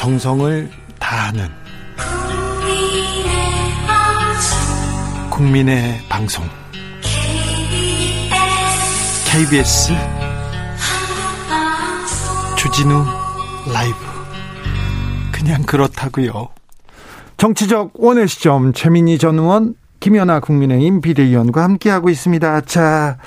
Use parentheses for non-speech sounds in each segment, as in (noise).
정성을 다하는 국민의 방송 KBS 주진우 라이브 그냥 그렇다고요. 정치적 원의 시점 최민희 전 의원 김연아 국민의힘 비대위원과 함께하고 있습니다. 자,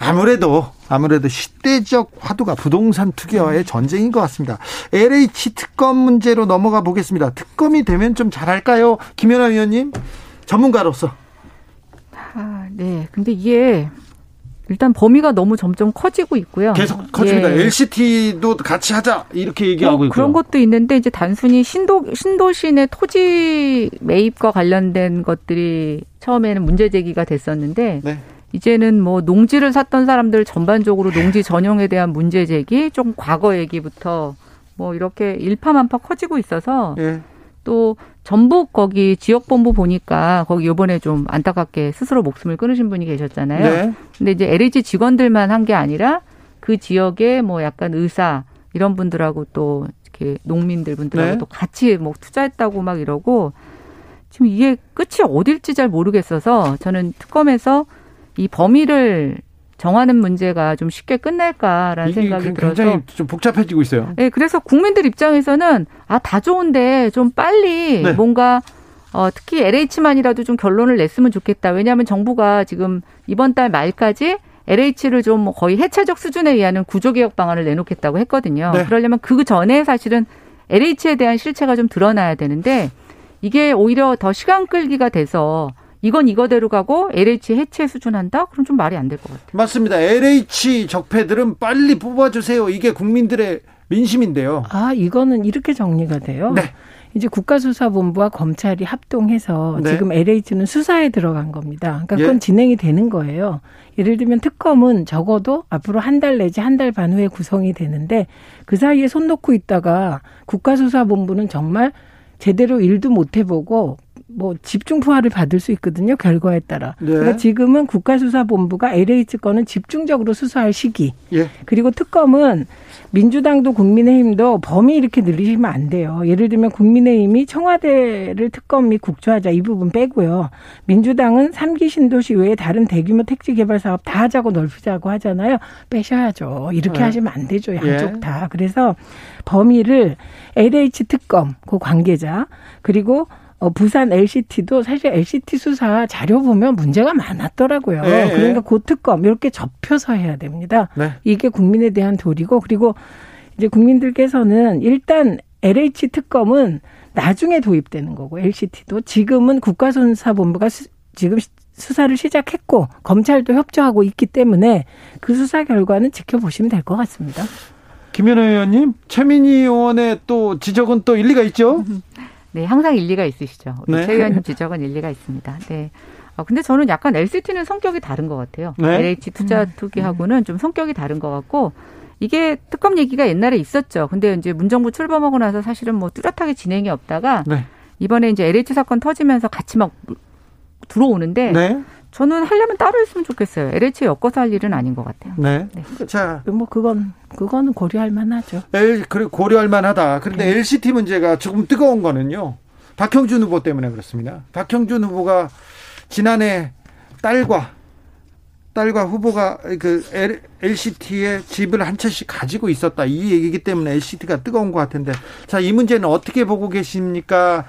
아무래도 아무래도 시대적 화두가 부동산 투기와의 전쟁인 것 같습니다. LH 특검 문제로 넘어가 보겠습니다. 특검이 되면 좀 잘할까요? 김연아 위원님 전문가로서. 아, 네. 근데 이게 일단 범위가 너무 점점 커지고 있고요. 계속 커집니다. 예. LCT도 같이 하자 이렇게 얘기하고 뭐, 있고 그런 것도 있는데 이제 단순히 신도 신도시의 토지 매입과 관련된 것들이 처음에는 문제 제기가 됐었는데 네. 이제는 뭐 농지를 샀던 사람들 전반적으로 농지 전용에 대한 문제 제기, 좀 과거 얘기부터 뭐 이렇게 일파만파 커지고 있어서 예. 또 전북 거기 지역본부 보니까 거기 요번에 좀 안타깝게 스스로 목숨을 끊으신 분이 계셨잖아요. 네. 근데 이제 LH 직원들만 한 게 아니라 그 지역에 뭐 약간 의사 이런 분들하고 또 이렇게 농민들 분들하고 네. 또 같이 뭐 투자했다고 막 이러고 지금 이게 끝이 어딜지 잘 모르겠어서 저는 특검에서 이 범위를 정하는 문제가 좀 쉽게 끝날까라는 생각이 들어서 굉장히 좀 복잡해지고 있어요. 네, 그래서 국민들 입장에서는 아 다 좋은데 좀 빨리 네. 뭔가 어, 특히 LH만이라도 좀 결론을 냈으면 좋겠다. 왜냐하면 정부가 지금 이번 달 말까지 LH를 좀 거의 해체적 수준에 의한 구조개혁 방안을 내놓겠다고 했거든요. 네. 그러려면 그 전에 사실은 LH에 대한 실체가 좀 드러나야 되는데 이게 오히려 더 시간 끌기가 돼서 이건 이거대로 가고 LH 해체 수준한다? 그럼 좀 말이 안 될 것 같아요. 맞습니다. LH 적폐들은 빨리 뽑아주세요. 이게 국민들의 민심인데요. 아, 이거는 이렇게 정리가 돼요? 네. 이제 국가수사본부와 검찰이 합동해서 네. 지금 LH는 수사에 들어간 겁니다. 그러니까 그건 예. 진행이 되는 거예요. 예를 들면 특검은 적어도 앞으로 한 달 내지 한 달 반 후에 구성이 되는데 그 사이에 손 놓고 있다가 국가수사본부는 정말 제대로 일도 못 해보고 뭐 집중 포화를 받을 수 있거든요. 결과에 따라. 네. 그러니까 지금은 국가수사본부가 LH 건은 집중적으로 수사할 시기. 예. 그리고 특검은 민주당도 국민의힘도 범위 이렇게 늘리시면 안 돼요. 예를 들면 국민의힘이 청와대를 특검 및 국조하자 이 부분 빼고요. 민주당은 삼기 신도시 외에 다른 대규모 택지 개발 사업 다 하자고 넓히자고 하잖아요. 빼셔야죠. 이렇게 네. 하시면 안 되죠. 양쪽 예. 다. 그래서 범위를 LH 특검 그 관계자 그리고 어, 부산 LCT도 사실 LCT 수사 자료 보면 문제가 많았더라고요. 네, 그러니까 고특검 이렇게 접혀서 해야 됩니다. 네. 이게 국민에 대한 도리고 그리고 이제 국민들께서는 일단 LH 특검은 나중에 도입되는 거고 LCT도 지금은 국가수사본부가 수, 지금 수사를 시작했고 검찰도 협조하고 있기 때문에 그 수사 결과는 지켜보시면 될 것 같습니다. 김현우 의원님, 최민희 의원의 또 지적은 또 일리가 있죠? (laughs) 네, 항상 일리가 있으시죠. 네. 최 의원님 지적은 일리가 있습니다. 네. 어, 근데 저는 약간 LCT는 성격이 다른 것 같아요. 네. LH 투자 음. 투기하고는 좀 성격이 다른 것 같고 이게 특검 얘기가 옛날에 있었죠. 근데 이제 문정부 출범하고 나서 사실은 뭐 뚜렷하게 진행이 없다가 네. 이번에 이제 LH 사건 터지면서 같이 막 들어오는데 네. 저는 하려면 따로 했으면 좋겠어요. LH에 엮어서 할 일은 아닌 것 같아요. 네. 네. 자, 뭐 그건 그거는 고려할 만하죠. L 그래 고려할 만하다. 그런데 네. LCT 문제가 조금 뜨거운 거는요. 박형준 후보 때문에 그렇습니다. 박형준 후보가 지난해 딸과 딸과 후보가 그 LCT에 집을 한 채씩 가지고 있었다. 이 얘기기 때문에 LCT가 뜨거운 것 같은데. 자, 이 문제는 어떻게 보고 계십니까?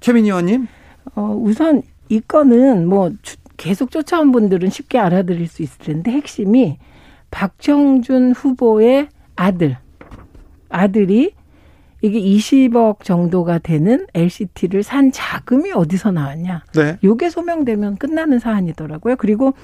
최민희 의원님? 어, 우선 이 건은 뭐 계속 쫓아온 분들은 쉽게 알아들을 수 있을 텐데 핵심이 박정준 후보의 아들, 아들이 이게 20억 정도가 되는 LCT를 산 자금이 어디서 나왔냐. 네. 요게 소명되면 끝나는 사안이더라고요. 그리고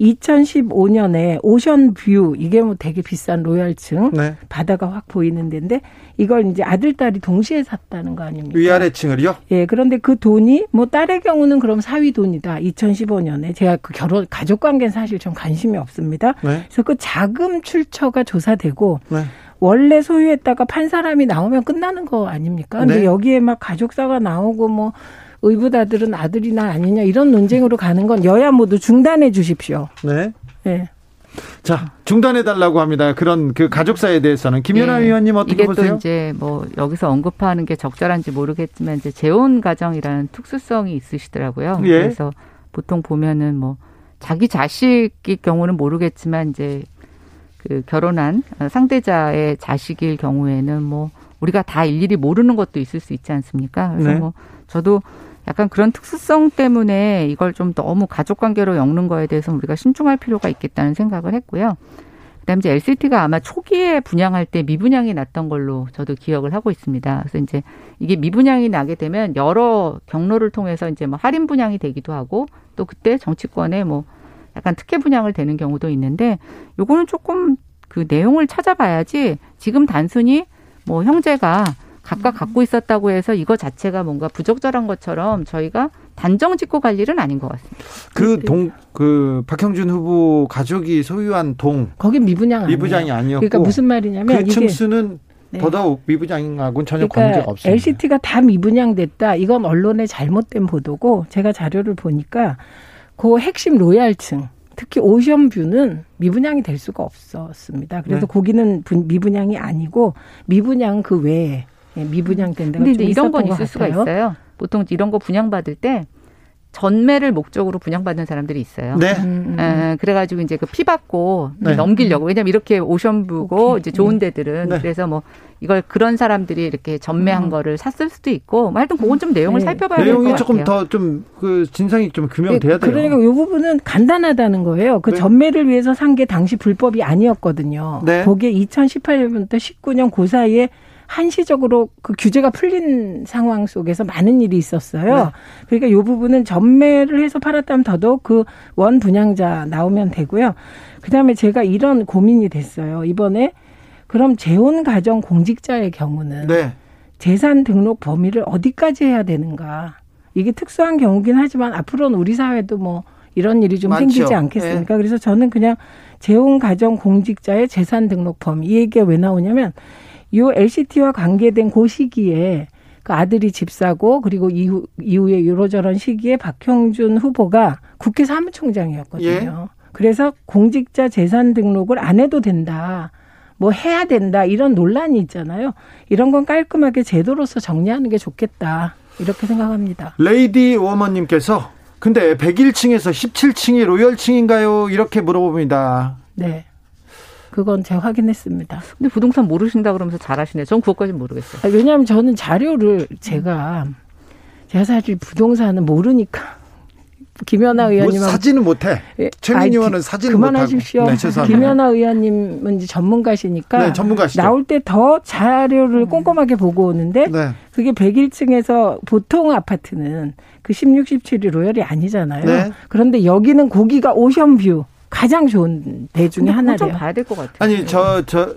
2015년에 오션뷰 이게 뭐 되게 비싼 로얄층 네. 바다가 확 보이는 데인데 이걸 이제 아들 딸이 동시에 샀다는 거 아닙니까? 위아래 층을요? 예. 그런데 그 돈이 뭐 딸의 경우는 그럼 사위 돈이다. 2015년에 제가 그 결혼 가족 관계는 사실 좀 관심이 없습니다. 네. 그래서 그 자금 출처가 조사되고 네. 원래 소유했다가 판 사람이 나오면 끝나는 거 아닙니까? 근데 네. 여기에 막 가족사가 나오고 뭐 의붓아들은 아들이나 아니냐 이런 논쟁으로 가는 건 여야 모두 중단해 주십시오. 네. 네. 자, 중단해 달라고 합니다. 그런 그 가족사에 대해서는 김연아 네. 의원님 어떻게 이게 보세요? 또 이제 뭐 여기서 언급하는 게 적절한지 모르겠지만 이제 재혼 가정이라는 특수성이 있으시더라고요. 예. 그래서 보통 보면은 뭐 자기 자식일 경우는 모르겠지만 이제 그 결혼한 상대자의 자식일 경우에는 뭐 우리가 다 일일이 모르는 것도 있을 수 있지 않습니까? 그래서 네. 뭐 저도 약간 그런 특수성 때문에 이걸 좀 너무 가족 관계로 엮는 거에 대해서 우리가 신중할 필요가 있겠다는 생각을 했고요. 그다음에 이제 LCT가 아마 초기에 분양할 때 미분양이 났던 걸로 저도 기억을 하고 있습니다. 그래서 이제 이게 미분양이 나게 되면 여러 경로를 통해서 이제 뭐 할인 분양이 되기도 하고 또 그때 정치권에 뭐 약간 특혜 분양을 되는 경우도 있는데 요거는 조금 그 내용을 찾아봐야지 지금 단순히 뭐 형제가 각각 갖고 있었다고 해서 이거 자체가 뭔가 부적절한 것처럼 저희가 단정 짓고 갈 일은 아닌 것 같습니다. 그 동, 그 박형준 후보 가족이 소유한 동. 거기 미분양 미분양이 아니었고. 그러니까 무슨 말이냐면. 그 층수는 네. 더더욱 미분양하고는 전혀 그러니까 관계가 없습니다. LCT가 다 미분양됐다. 이건 언론의 잘못된 보도고 제가 자료를 보니까 그 핵심 로얄층 특히 오션뷰는 미분양이 될 수가 없었습니다. 그래서 네. 거기는 미분양이 아니고 미분양 그 외에 예, 미분양된 데가 근데 이런 건 있을 수가 있어요. 보통 이런 거 분양받을 때 전매를 목적으로 분양받는 사람들이 있어요. 네. 음, 음. 에, 그래가지고 이제 그 피 받고 네. 넘기려고 왜냐면 이렇게 오션뷰고 이제 좋은 네. 데들은 네. 그래서 뭐 이걸 그런 사람들이 이렇게 전매한 음. 거를 샀을 수도 있고 뭐 하여튼 그건 좀 내용을 네. 살펴봐야 될것 같아요. 내용이 조금 더 좀 그 진상이 좀 규명돼야 돼요. 그러니까 이 부분은 간단하다는 거예요. 그 네. 전매를 위해서 산 게 당시 불법이 아니었거든요. 네. 거기에 2018년부터 19년 그 사이에 한시적으로 그 규제가 풀린 상황 속에서 많은 일이 있었어요. 네. 그러니까 이 부분은 전매를 해서 팔았다면 더더욱 그 원 분양자 나오면 되고요. 그다음에 제가 이런 고민이 됐어요. 이번에 그럼 재혼 가정 공직자의 경우는 네. 재산 등록 범위를 어디까지 해야 되는가? 이게 특수한 경우긴 하지만 앞으로는 우리 사회도 뭐 이런 일이 좀 많죠. 생기지 않겠습니까? 네. 그래서 저는 그냥 재혼 가정 공직자의 재산 등록 범위 이 얘기가 왜 나오냐면 요 LCT와 관계된 그 시기에 그 아들이 집 사고 그리고 이후 이후에 요러저런 시기에 박형준 후보가 국회 사무총장이었거든요. 예. 그래서 공직자 재산 등록을 안 해도 된다. 뭐 해야 된다. 이런 논란이 있잖아요. 이런 건 깔끔하게 제도로서 정리하는 게 좋겠다. 이렇게 생각합니다. 레이디 워머님께서 근데 101층에서 17층이 로열층인가요? 이렇게 물어봅니다. 네. 그건 제가 확인했습니다. 근데 부동산 모르신다 그러면서 잘하시네. 전 그것까지는 모르겠어요. 아, 왜냐하면 저는 자료를 제가 제가 사실 부동산은 모르니까 김연아 뭐 의원님 사진은 못해. 예, 최민희 의원은 사진은 그만하십시오. 네, 김연아 의원님은 이제 전문가시니까 네, 전문가시죠. 나올 때 더 자료를 꼼꼼하게 보고 오는데 네. 그게 101층에서 보통 아파트는 그 16, 17이 로열이 아니잖아요. 네. 그런데 여기는 고기가 오션뷰 가장 좋은 대 중에 하나래요. 좀 봐야 될 것 같아요. 아니 저 저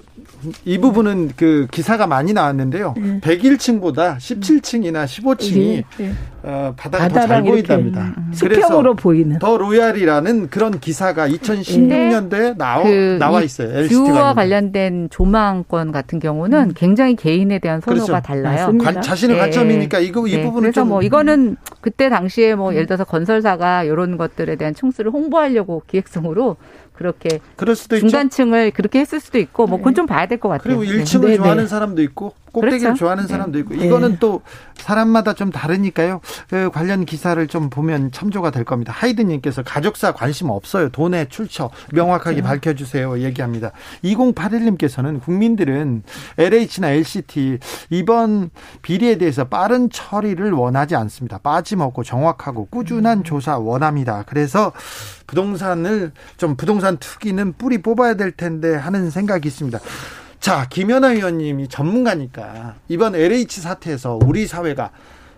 이 부분은 그 기사가 많이 나왔는데요. 네. 101층보다 17층이나 15층이 네. 어, 바다가 더 잘 보인답니다. 음, 음. 수평으로 보이는 더 로얄이라는 그런 기사가 2016년도에 나오, 그 나와 있어요. 뷰와 관련된 조망권 같은 경우는 음. 굉장히 개인에 대한 선호가 그렇죠. 달라요. 관, 자신의 네. 관점이니까 이거 이 네. 부분은 그래서 뭐 이거는 그때 당시에 뭐 예를 들어서 건설사가 이런 것들에 대한 층수를 홍보하려고 기획성으로 그렇게 그럴 수도 중간층을 있죠. 그렇게 했을 수도 있고 뭐 그건 좀 봐야 될 것 같아요. 그리고 1층을 네. 좋아하는 사람도 있고 꼭대기를 그렇죠. 좋아하는 사람도 있고 네. 이거는 또 사람마다 좀 다르니까요. 그 관련 기사를 좀 보면 참조가 될 겁니다. 하이드님께서 가족사 관심 없어요. 돈의 출처 명확하게 그렇죠. 밝혀주세요. 얘기합니다. 2081님께서는 국민들은 LH나 LCT 이번 비리에 대해서 빠른 처리를 원하지 않습니다. 빠짐없고 정확하고 꾸준한 음. 조사 원합니다. 그래서 부동산을 좀 부동산 투기는 뿌리 뽑아야 될 텐데 하는 생각이 있습니다. 자, 김연아 의원님이 전문가니까 이번 LH 사태에서 우리 사회가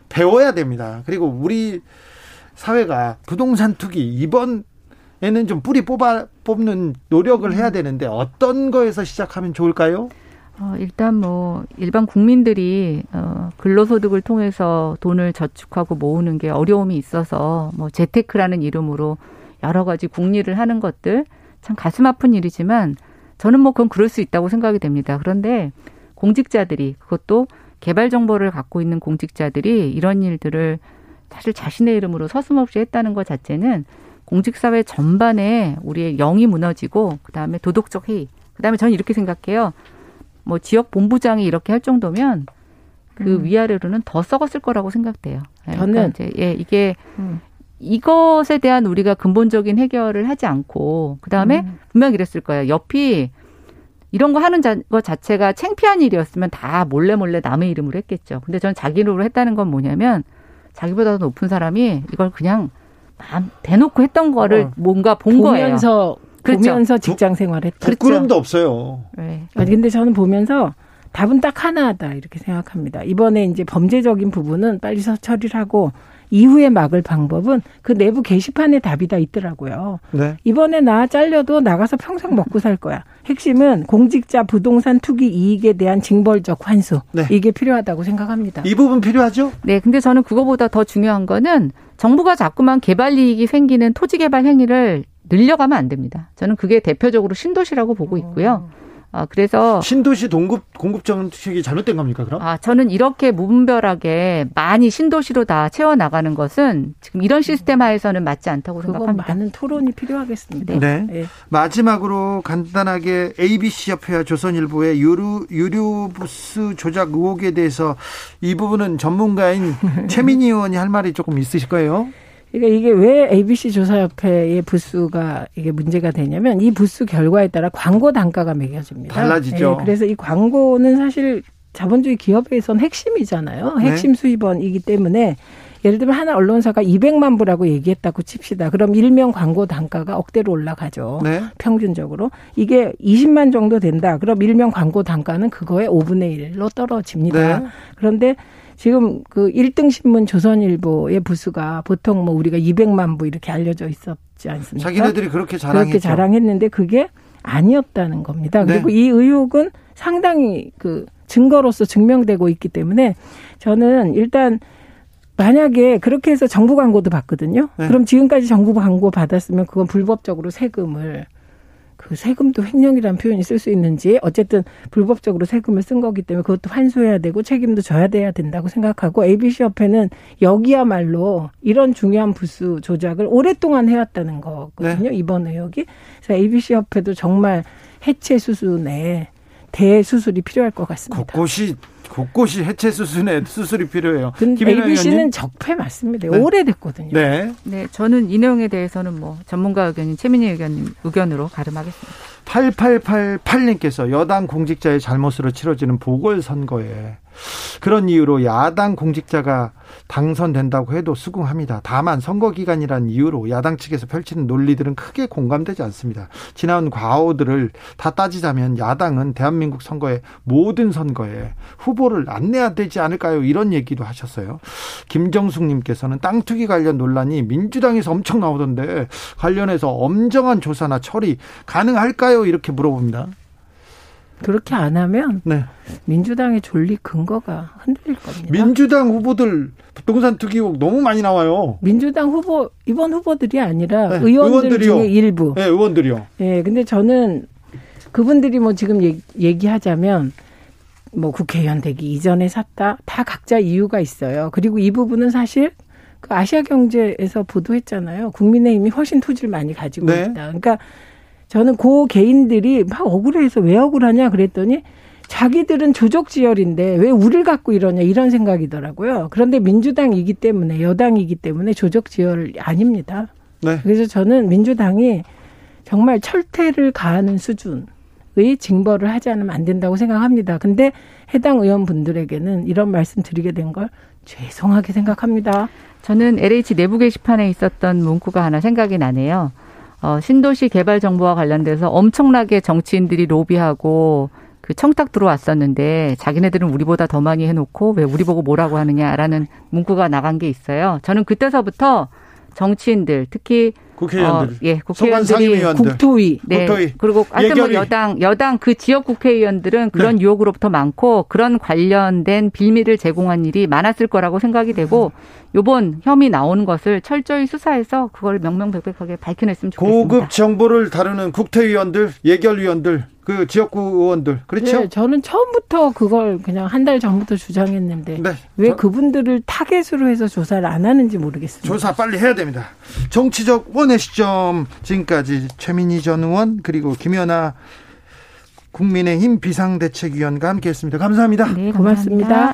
배워야 됩니다. 그리고 우리 사회가 부동산 투기 이번에는 좀 뿌리 뽑아 뽑는 노력을 해야 되는데 어떤 거에서 시작하면 좋을까요? 어, 일단 뭐 일반 국민들이 어, 근로소득을 통해서 돈을 저축하고 모으는 게 어려움이 있어서 뭐 재테크라는 이름으로 여러 가지 국리를 하는 것들 참 가슴 아픈 일이지만 저는 뭐 그건 그럴 수 있다고 생각이 됩니다. 그런데 공직자들이 그것도 개발 정보를 갖고 있는 공직자들이 이런 일들을 사실 자신의 이름으로 서슴없이 했다는 것 자체는 공직사회 전반에 우리의 영이 무너지고 그다음에 도덕적 해이. 그다음에 저는 이렇게 생각해요. 뭐 지역 본부장이 이렇게 할 정도면 그 음. 위아래로는 더 썩었을 거라고 생각돼요. 예, 저는 그러니까 이제 예 이게 음. 이것에 대한 우리가 근본적인 해결을 하지 않고 그다음에 음. 분명 이랬을 거예요. 옆이 이런 거 하는 자, 것 자체가 창피한 일이었으면 다 몰래 몰래 남의 이름으로 했겠죠. 근데 저는 자기 이름으로 했다는 건 뭐냐면 자기보다 더 높은 사람이 이걸 그냥 마음 대놓고 했던 거를 어. 뭔가 본 보면서, 거예요. 그렇죠. 보면서 직장 생활했다. 부끄럼도 그렇죠. 없어요. 네. 아니 근데 저는 보면서 답은 딱 하나다 이렇게 생각합니다. 이번에 이제 범죄적인 부분은 빨리 처리를 하고 이후에 막을 방법은 그 내부 게시판에 답이 다 있더라고요. 네. 이번에 나 잘려도 나가서 평생 먹고 살 거야. 핵심은 공직자 부동산 투기 이익에 대한 징벌적 환수. 네. 이게 필요하다고 생각합니다. 이 부분 필요하죠? 네. 근데 저는 그거보다 더 중요한 거는 정부가 자꾸만 개발 이익이 생기는 토지 개발 행위를 늘려가면 안 됩니다. 저는 그게 대표적으로 신도시라고 보고 있고요. 음. 아, 그래서 신도시 동급 공급 정책이 잘못된 겁니까, 그럼? 아, 저는 이렇게 무분별하게 많이 신도시로 다 채워 나가는 것은 지금 이런 시스템 하에서는 맞지 않다고 생각합니다. 많은 토론이 필요하겠습니다. 네. 네. 마지막으로 간단하게 ABC 협회와 조선일보의 유료 유료 부스 조작 의혹에 대해서 이 부분은 전문가인 (laughs) 최민희 의원이 할 말이 조금 있으실 거예요. 그러니까 이게 왜 ABC 조사협회의 부수가 이게 문제가 되냐면 이 부수 결과에 따라 광고 단가가 매겨집니다. 달라지죠. 예, 그래서 이 광고는 사실 자본주의 기업에선 핵심이잖아요. 네. 핵심 네. 수입원이기 때문에 예를 들면 하나 언론사가 200만 부라고 얘기했다고 칩시다. 그럼 일명 광고 단가가 억대로 올라가죠. 네. 평균적으로. 이게 20만 정도 된다. 그럼 일명 광고 단가는 그거의 5분의 1로 떨어집니다. 네. 그런데 지금 그 1등 신문 조선일보의 부수가 보통 뭐 우리가 200만 부 이렇게 알려져 있었지 않습니까? 자기네들이 그렇게 자랑했죠. 그렇게 자랑했는데 그게 아니었다는 겁니다. 네. 그리고 이 의혹은 상당히 그 증거로서 증명되고 있기 때문에 저는 일단 만약에 그렇게 해서 정부 광고도 받거든요. 네. 그럼 지금까지 정부 광고 받았으면 그건 불법적으로 세금을 그 세금도 횡령이라는 표현이 쓸 수 있는지 어쨌든 불법적으로 세금을 쓴 거기 때문에 그것도 환수해야 되고 책임도 져야 돼야 된다고 생각하고 ABC 협회는 여기야말로 이런 중요한 부수 조작을 오랫동안 해왔다는 거거든요. 네. 이번 의혹이. 그래서 ABC 협회도 정말 해체 수순에 대수술이 필요할 것 같습니다. 곳곳이 곳곳이 해체 수순의 수술이 필요해요. ABC는 적폐 맞습니다. 네. 오래됐거든요. 네. 네, 저는 이 내용에 대해서는 뭐 전문가 의견인 최민희 의견 의견으로 가름하겠습니다. 8888님께서 여당 공직자의 잘못으로 치러지는 보궐선거에 그런 이유로 야당 공직자가 당선된다고 해도 수긍합니다. 다만 선거 기간이란 이유로 야당 측에서 펼치는 논리들은 크게 공감되지 않습니다. 지난 과오들을 다 따지자면 야당은 대한민국 선거의 모든 선거에 후보를 안 내야 되지 않을까요? 이런 얘기도 하셨어요. 김정숙 님께서는 땅 투기 관련 논란이 민주당에서 엄청 나오던데 관련해서 엄정한 조사나 처리 가능할까요? 이렇게 물어봅니다. 그렇게 안 하면 네. 민주당의 존립 근거가 흔들릴 겁니다. 민주당 후보들 부동산 투기 의혹 너무 많이 나와요. 민주당 후보 이번 후보들이 아니라 네, 의원들 의원들이요. 중에 일부. 네, 의원들이요. 예, 네, 근데 저는 그분들이 뭐 지금 얘기, 하자면 뭐 국회의원 되기 이전에 샀다 다 각자 이유가 있어요. 그리고 이 부분은 사실 그 아시아 경제에서 보도했잖아요. 국민의힘이 훨씬 토지를 많이 가지고 네. 있다. 그러니까 저는 고 개인들이 막 억울해서 왜 억울하냐 그랬더니 자기들은 조족지열인데 왜 우리를 갖고 이러냐 이런 생각이더라고요. 그런데 민주당이기 때문에 여당이기 때문에 조족지열 아닙니다. 네. 그래서 저는 민주당이 정말 철퇴를 가하는 수준의 징벌을 하지 않으면 안 된다고 생각합니다. 근데 해당 의원분들에게는 이런 말씀 드리게 된 걸 죄송하게 생각합니다. 저는 LH 내부 게시판에 있었던 문구가 하나 생각이 나네요. 어, 신도시 개발 정보와 관련돼서 엄청나게 정치인들이 로비하고 그 청탁 들어왔었는데 자기네들은 우리보다 더 많이 해놓고 왜 우리 보고 뭐라고 하느냐라는 문구가 나간 게 있어요. 저는 그때서부터 정치인들 특히 국회의원들, 어, 예, 국회의원들이 국토위, 네, 국토위. 그리고 하여튼 뭐 여당 여당 그 지역 국회의원들은 그런 네. 유혹으로부터 많고 그런 관련된 빌미를 제공한 일이 많았을 거라고 생각이 되고 요번 혐의 나오는 것을 철저히 수사해서 그걸 명명백백하게 밝혀냈으면 좋겠습니다. 고급 정보를 다루는 국회의원들, 예결위원들, 그 지역구 의원들 그렇죠? 네, 저는 처음부터 그걸 그냥 한 달 전부터 주장했는데 네, 왜 저, 그분들을 타겟으로 해서 조사를 안 하는지 모르겠습니다. 조사 빨리 해야 됩니다. 정치적 원의 시점 지금까지 최민희 전 의원 그리고 김연아 국민의힘 비상대책위원과 함께했습니다. 감사합니다. 네, 고맙습니다.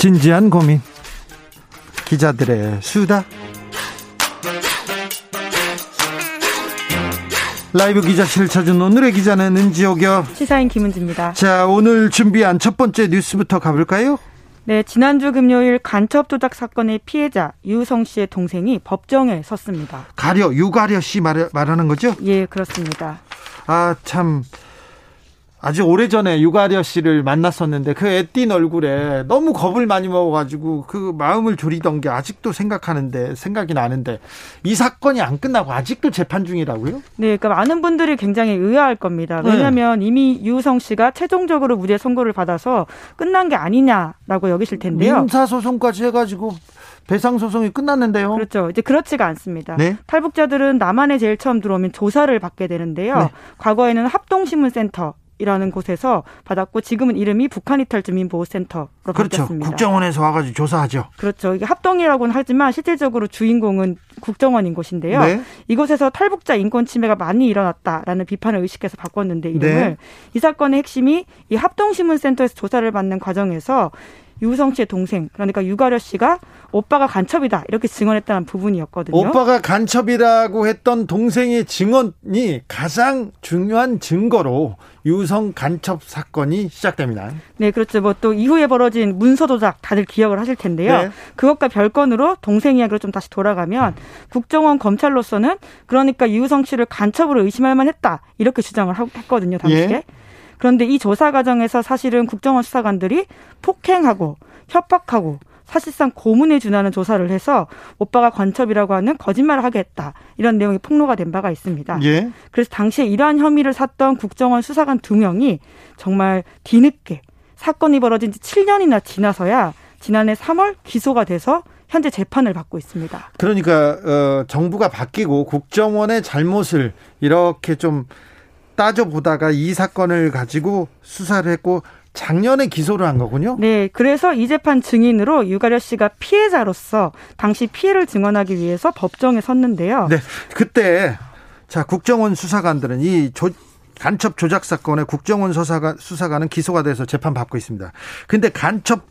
진지한 고민. 기자들의 수다. 라이브 기자실을 찾은 오늘의 기자는 은지옥이요. 시사인 김은지입니다. 자, 오늘 준비한 첫 번째 뉴스부터 가볼까요? 네, 지난주 금요일 간첩 조작 사건의 피해자 유성 씨의 동생이 법정에 섰습니다. 가려, 유가려 씨 말, 말하는 거죠? 예, 그렇습니다. 아, 참. 아주 오래전에 유가려 씨를 만났었는데 그 애띤 얼굴에 너무 겁을 많이 먹어가지고 그 마음을 졸이던 게 아직도 생각하는데 생각이 나는데 이 사건이 안 끝나고 아직도 재판 중이라고요? 네, 그러니까 많은 분들이 굉장히 의아할 겁니다. 네. 왜냐하면 네. 이미 유성 씨가 최종적으로 무죄 선고를 받아서 끝난 게 아니냐라고 여기실 텐데요. 민사 소송까지 해가지고 배상 소송이 끝났는데요. 그렇죠. 이제 그렇지가 않습니다. 네? 탈북자들은 남한에 제일 처음 들어오면 조사를 받게 되는데요. 네. 과거에는 합동신문센터 이라는 곳에서 받았고 지금은 이름이 북한 이탈 주민 보호센터로 그렇죠. 바뀌었습니다. 국정원에서 와가지고 조사하죠. 그렇죠. 이게 합동이라고는 하지만 실질적으로 주인공은 국정원인 곳인데요. 네. 이곳에서 탈북자 인권 침해가 많이 일어났다라는 비판을 의식해서 바꿨는데 이름을 네. 이 사건의 핵심이 이 합동신문센터에서 조사를 받는 과정에서 유성 씨의 동생 그러니까 유가려 씨가 오빠가 간첩이다 이렇게 증언했다는 부분이었거든요. 오빠가 간첩이라고 했던 동생의 증언이 가장 중요한 증거로 유성 간첩 사건이 시작됩니다. 네, 그렇죠. 뭐 또 이후에 벌어진 문서 조작 다들 기억을 하실 텐데요. 네. 그것과 별건으로 동생 이야기로 좀 다시 돌아가면 국정원 검찰로서는 그러니까 유성 씨를 간첩으로 의심할 만했다 이렇게 주장을 했거든요 당시에. 예. 그런데 이 조사 과정에서 사실은 국정원 수사관들이 폭행하고 협박하고 사실상 고문에 준하는 조사를 해서 오빠가 관첩이라고 하는 거짓말을 하게 했다. 이런 내용이 폭로가 된 바가 있습니다. 예. 그래서 당시에 이러한 혐의를 샀던 국정원 수사관 두 명이 정말 뒤늦게 사건이 벌어진 지 7년이나 지나서야 지난해 3월 기소가 돼서 현재 재판을 받고 있습니다. 그러니까 어, 정부가 바뀌고 국정원의 잘못을 이렇게 좀 따져보다가 이 사건을 가지고 수사를 했고 작년에 기소를 한 거군요. 네, 그래서 이 재판 증인으로 유가려 씨가 피해자로서 당시 피해를 증언하기 위해서 법정에 섰는데요. 네, 그때 자 국정원 수사관들은 이 조, 간첩 조작 사건에 국정원 수사관 수사관은 기소가 돼서 재판 받고 있습니다. 근데 간첩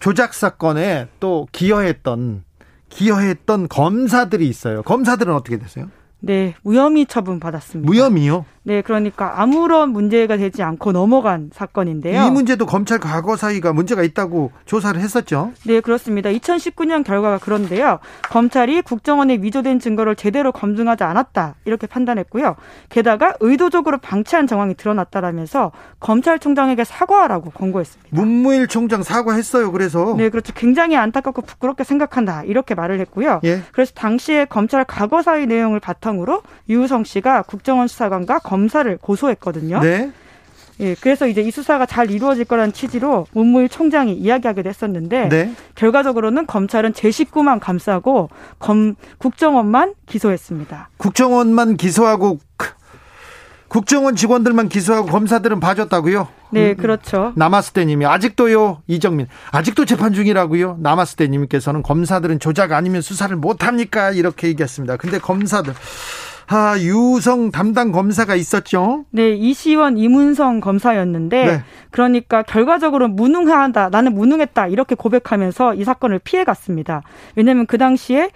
조작 사건에 또 기여했던 기여했던 검사들이 있어요. 검사들은 어떻게 됐어요? 네, 무혐의 처분 받았습니다. 무혐의요? 네, 그러니까 아무런 문제가 되지 않고 넘어간 사건인데요. 이 문제도 검찰 과거 사이가 문제가 있다고 조사를 했었죠. 네, 그렇습니다. 2019년 결과가 그런데요. 검찰이 국정원의 위조된 증거를 제대로 검증하지 않았다 이렇게 판단했고요. 게다가 의도적으로 방치한 정황이 드러났다라면서 검찰총장에게 사과하라고 권고했습니다. 문무일 총장 사과했어요. 그래서 네, 그렇죠. 굉장히 안타깝고 부끄럽게 생각한다 이렇게 말을 했고요. 예. 그래서 당시에 검찰 과거 사의 내용을 바탕으로 유우성 씨가 국정원 수사관과 검사를 고소했거든요. 네. 예, 그래서 이제 이 수사가 잘 이루어질 거라는 취지로 문무일 총장이 이야기하기도 했었는데 네. 결과적으로는 검찰은 제 식구만 감싸고 검 국정원만 기소했습니다. 국정원만 기소하고 국정원 직원들만 기소하고 검사들은 봐줬다고요? 네, 그렇죠. 남았스테님이 아직도요, 이정민 아직도 재판 중이라고요. 남았스테님께서는 검사들은 조작 아니면 수사를 못 합니까? 이렇게 얘기했습니다. 근데 검사들 아, 유성 담당 검사가 있었죠. 네, 이시원 이문성 검사였는데 네. 그러니까 결과적으로 무능하다. 나는 무능했다. 이렇게 고백하면서 이 사건을 피해 갔습니다. 왜냐면 그 당시에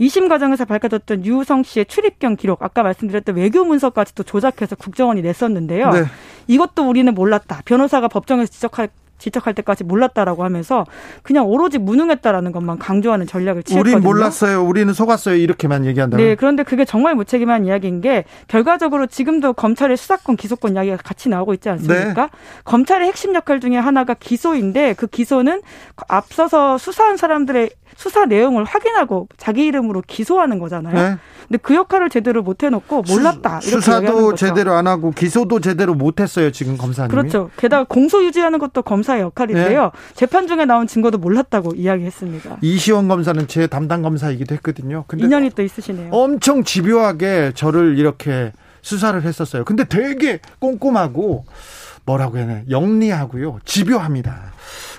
2심 과정에서 밝혀졌던 유성 씨의 출입경 기록, 아까 말씀드렸던 외교 문서까지 도 조작해서 국정원이 냈었는데요. 네. 이것도 우리는 몰랐다. 변호사가 법정에서 지적할 지적할 때까지 몰랐다라고 하면서 그냥 오로지 무능했다라는 것만 강조하는 전략을 취했거든요. 우린 몰랐어요. 우리는 속았어요. 이렇게만 얘기한다. 네, 그런데 그게 정말 무책임한 이야기인 게 결과적으로 지금도 검찰의 수사권, 기소권 이야기가 같이 나오고 있지 않습니까? 네. 검찰의 핵심 역할 중에 하나가 기소인데 그 기소는 앞서서 수사한 사람들의 수사 내용을 확인하고 자기 이름으로 기소하는 거잖아요. 네. 근데 그 역할을 제대로 못 해놓고 몰랐다. 수, 수사도 제대로 안 하고 기소도 제대로 못 했어요. 지금 검사님. 그렇죠. 게다가 공소 유지하는 것도 검사 의 역할인데요. 네. 재판 중에 나온 증거도 몰랐다고 이야기했습니다. 이시원 검사는 제 담당 검사이기도 했거든요. 근데 인연이 또 있으시네요. 엄청 집요하게 저를 이렇게 수사를 했었어요. 근데 되게 꼼꼼하고 뭐라고 해야 되나 영리하고요. 집요합니다.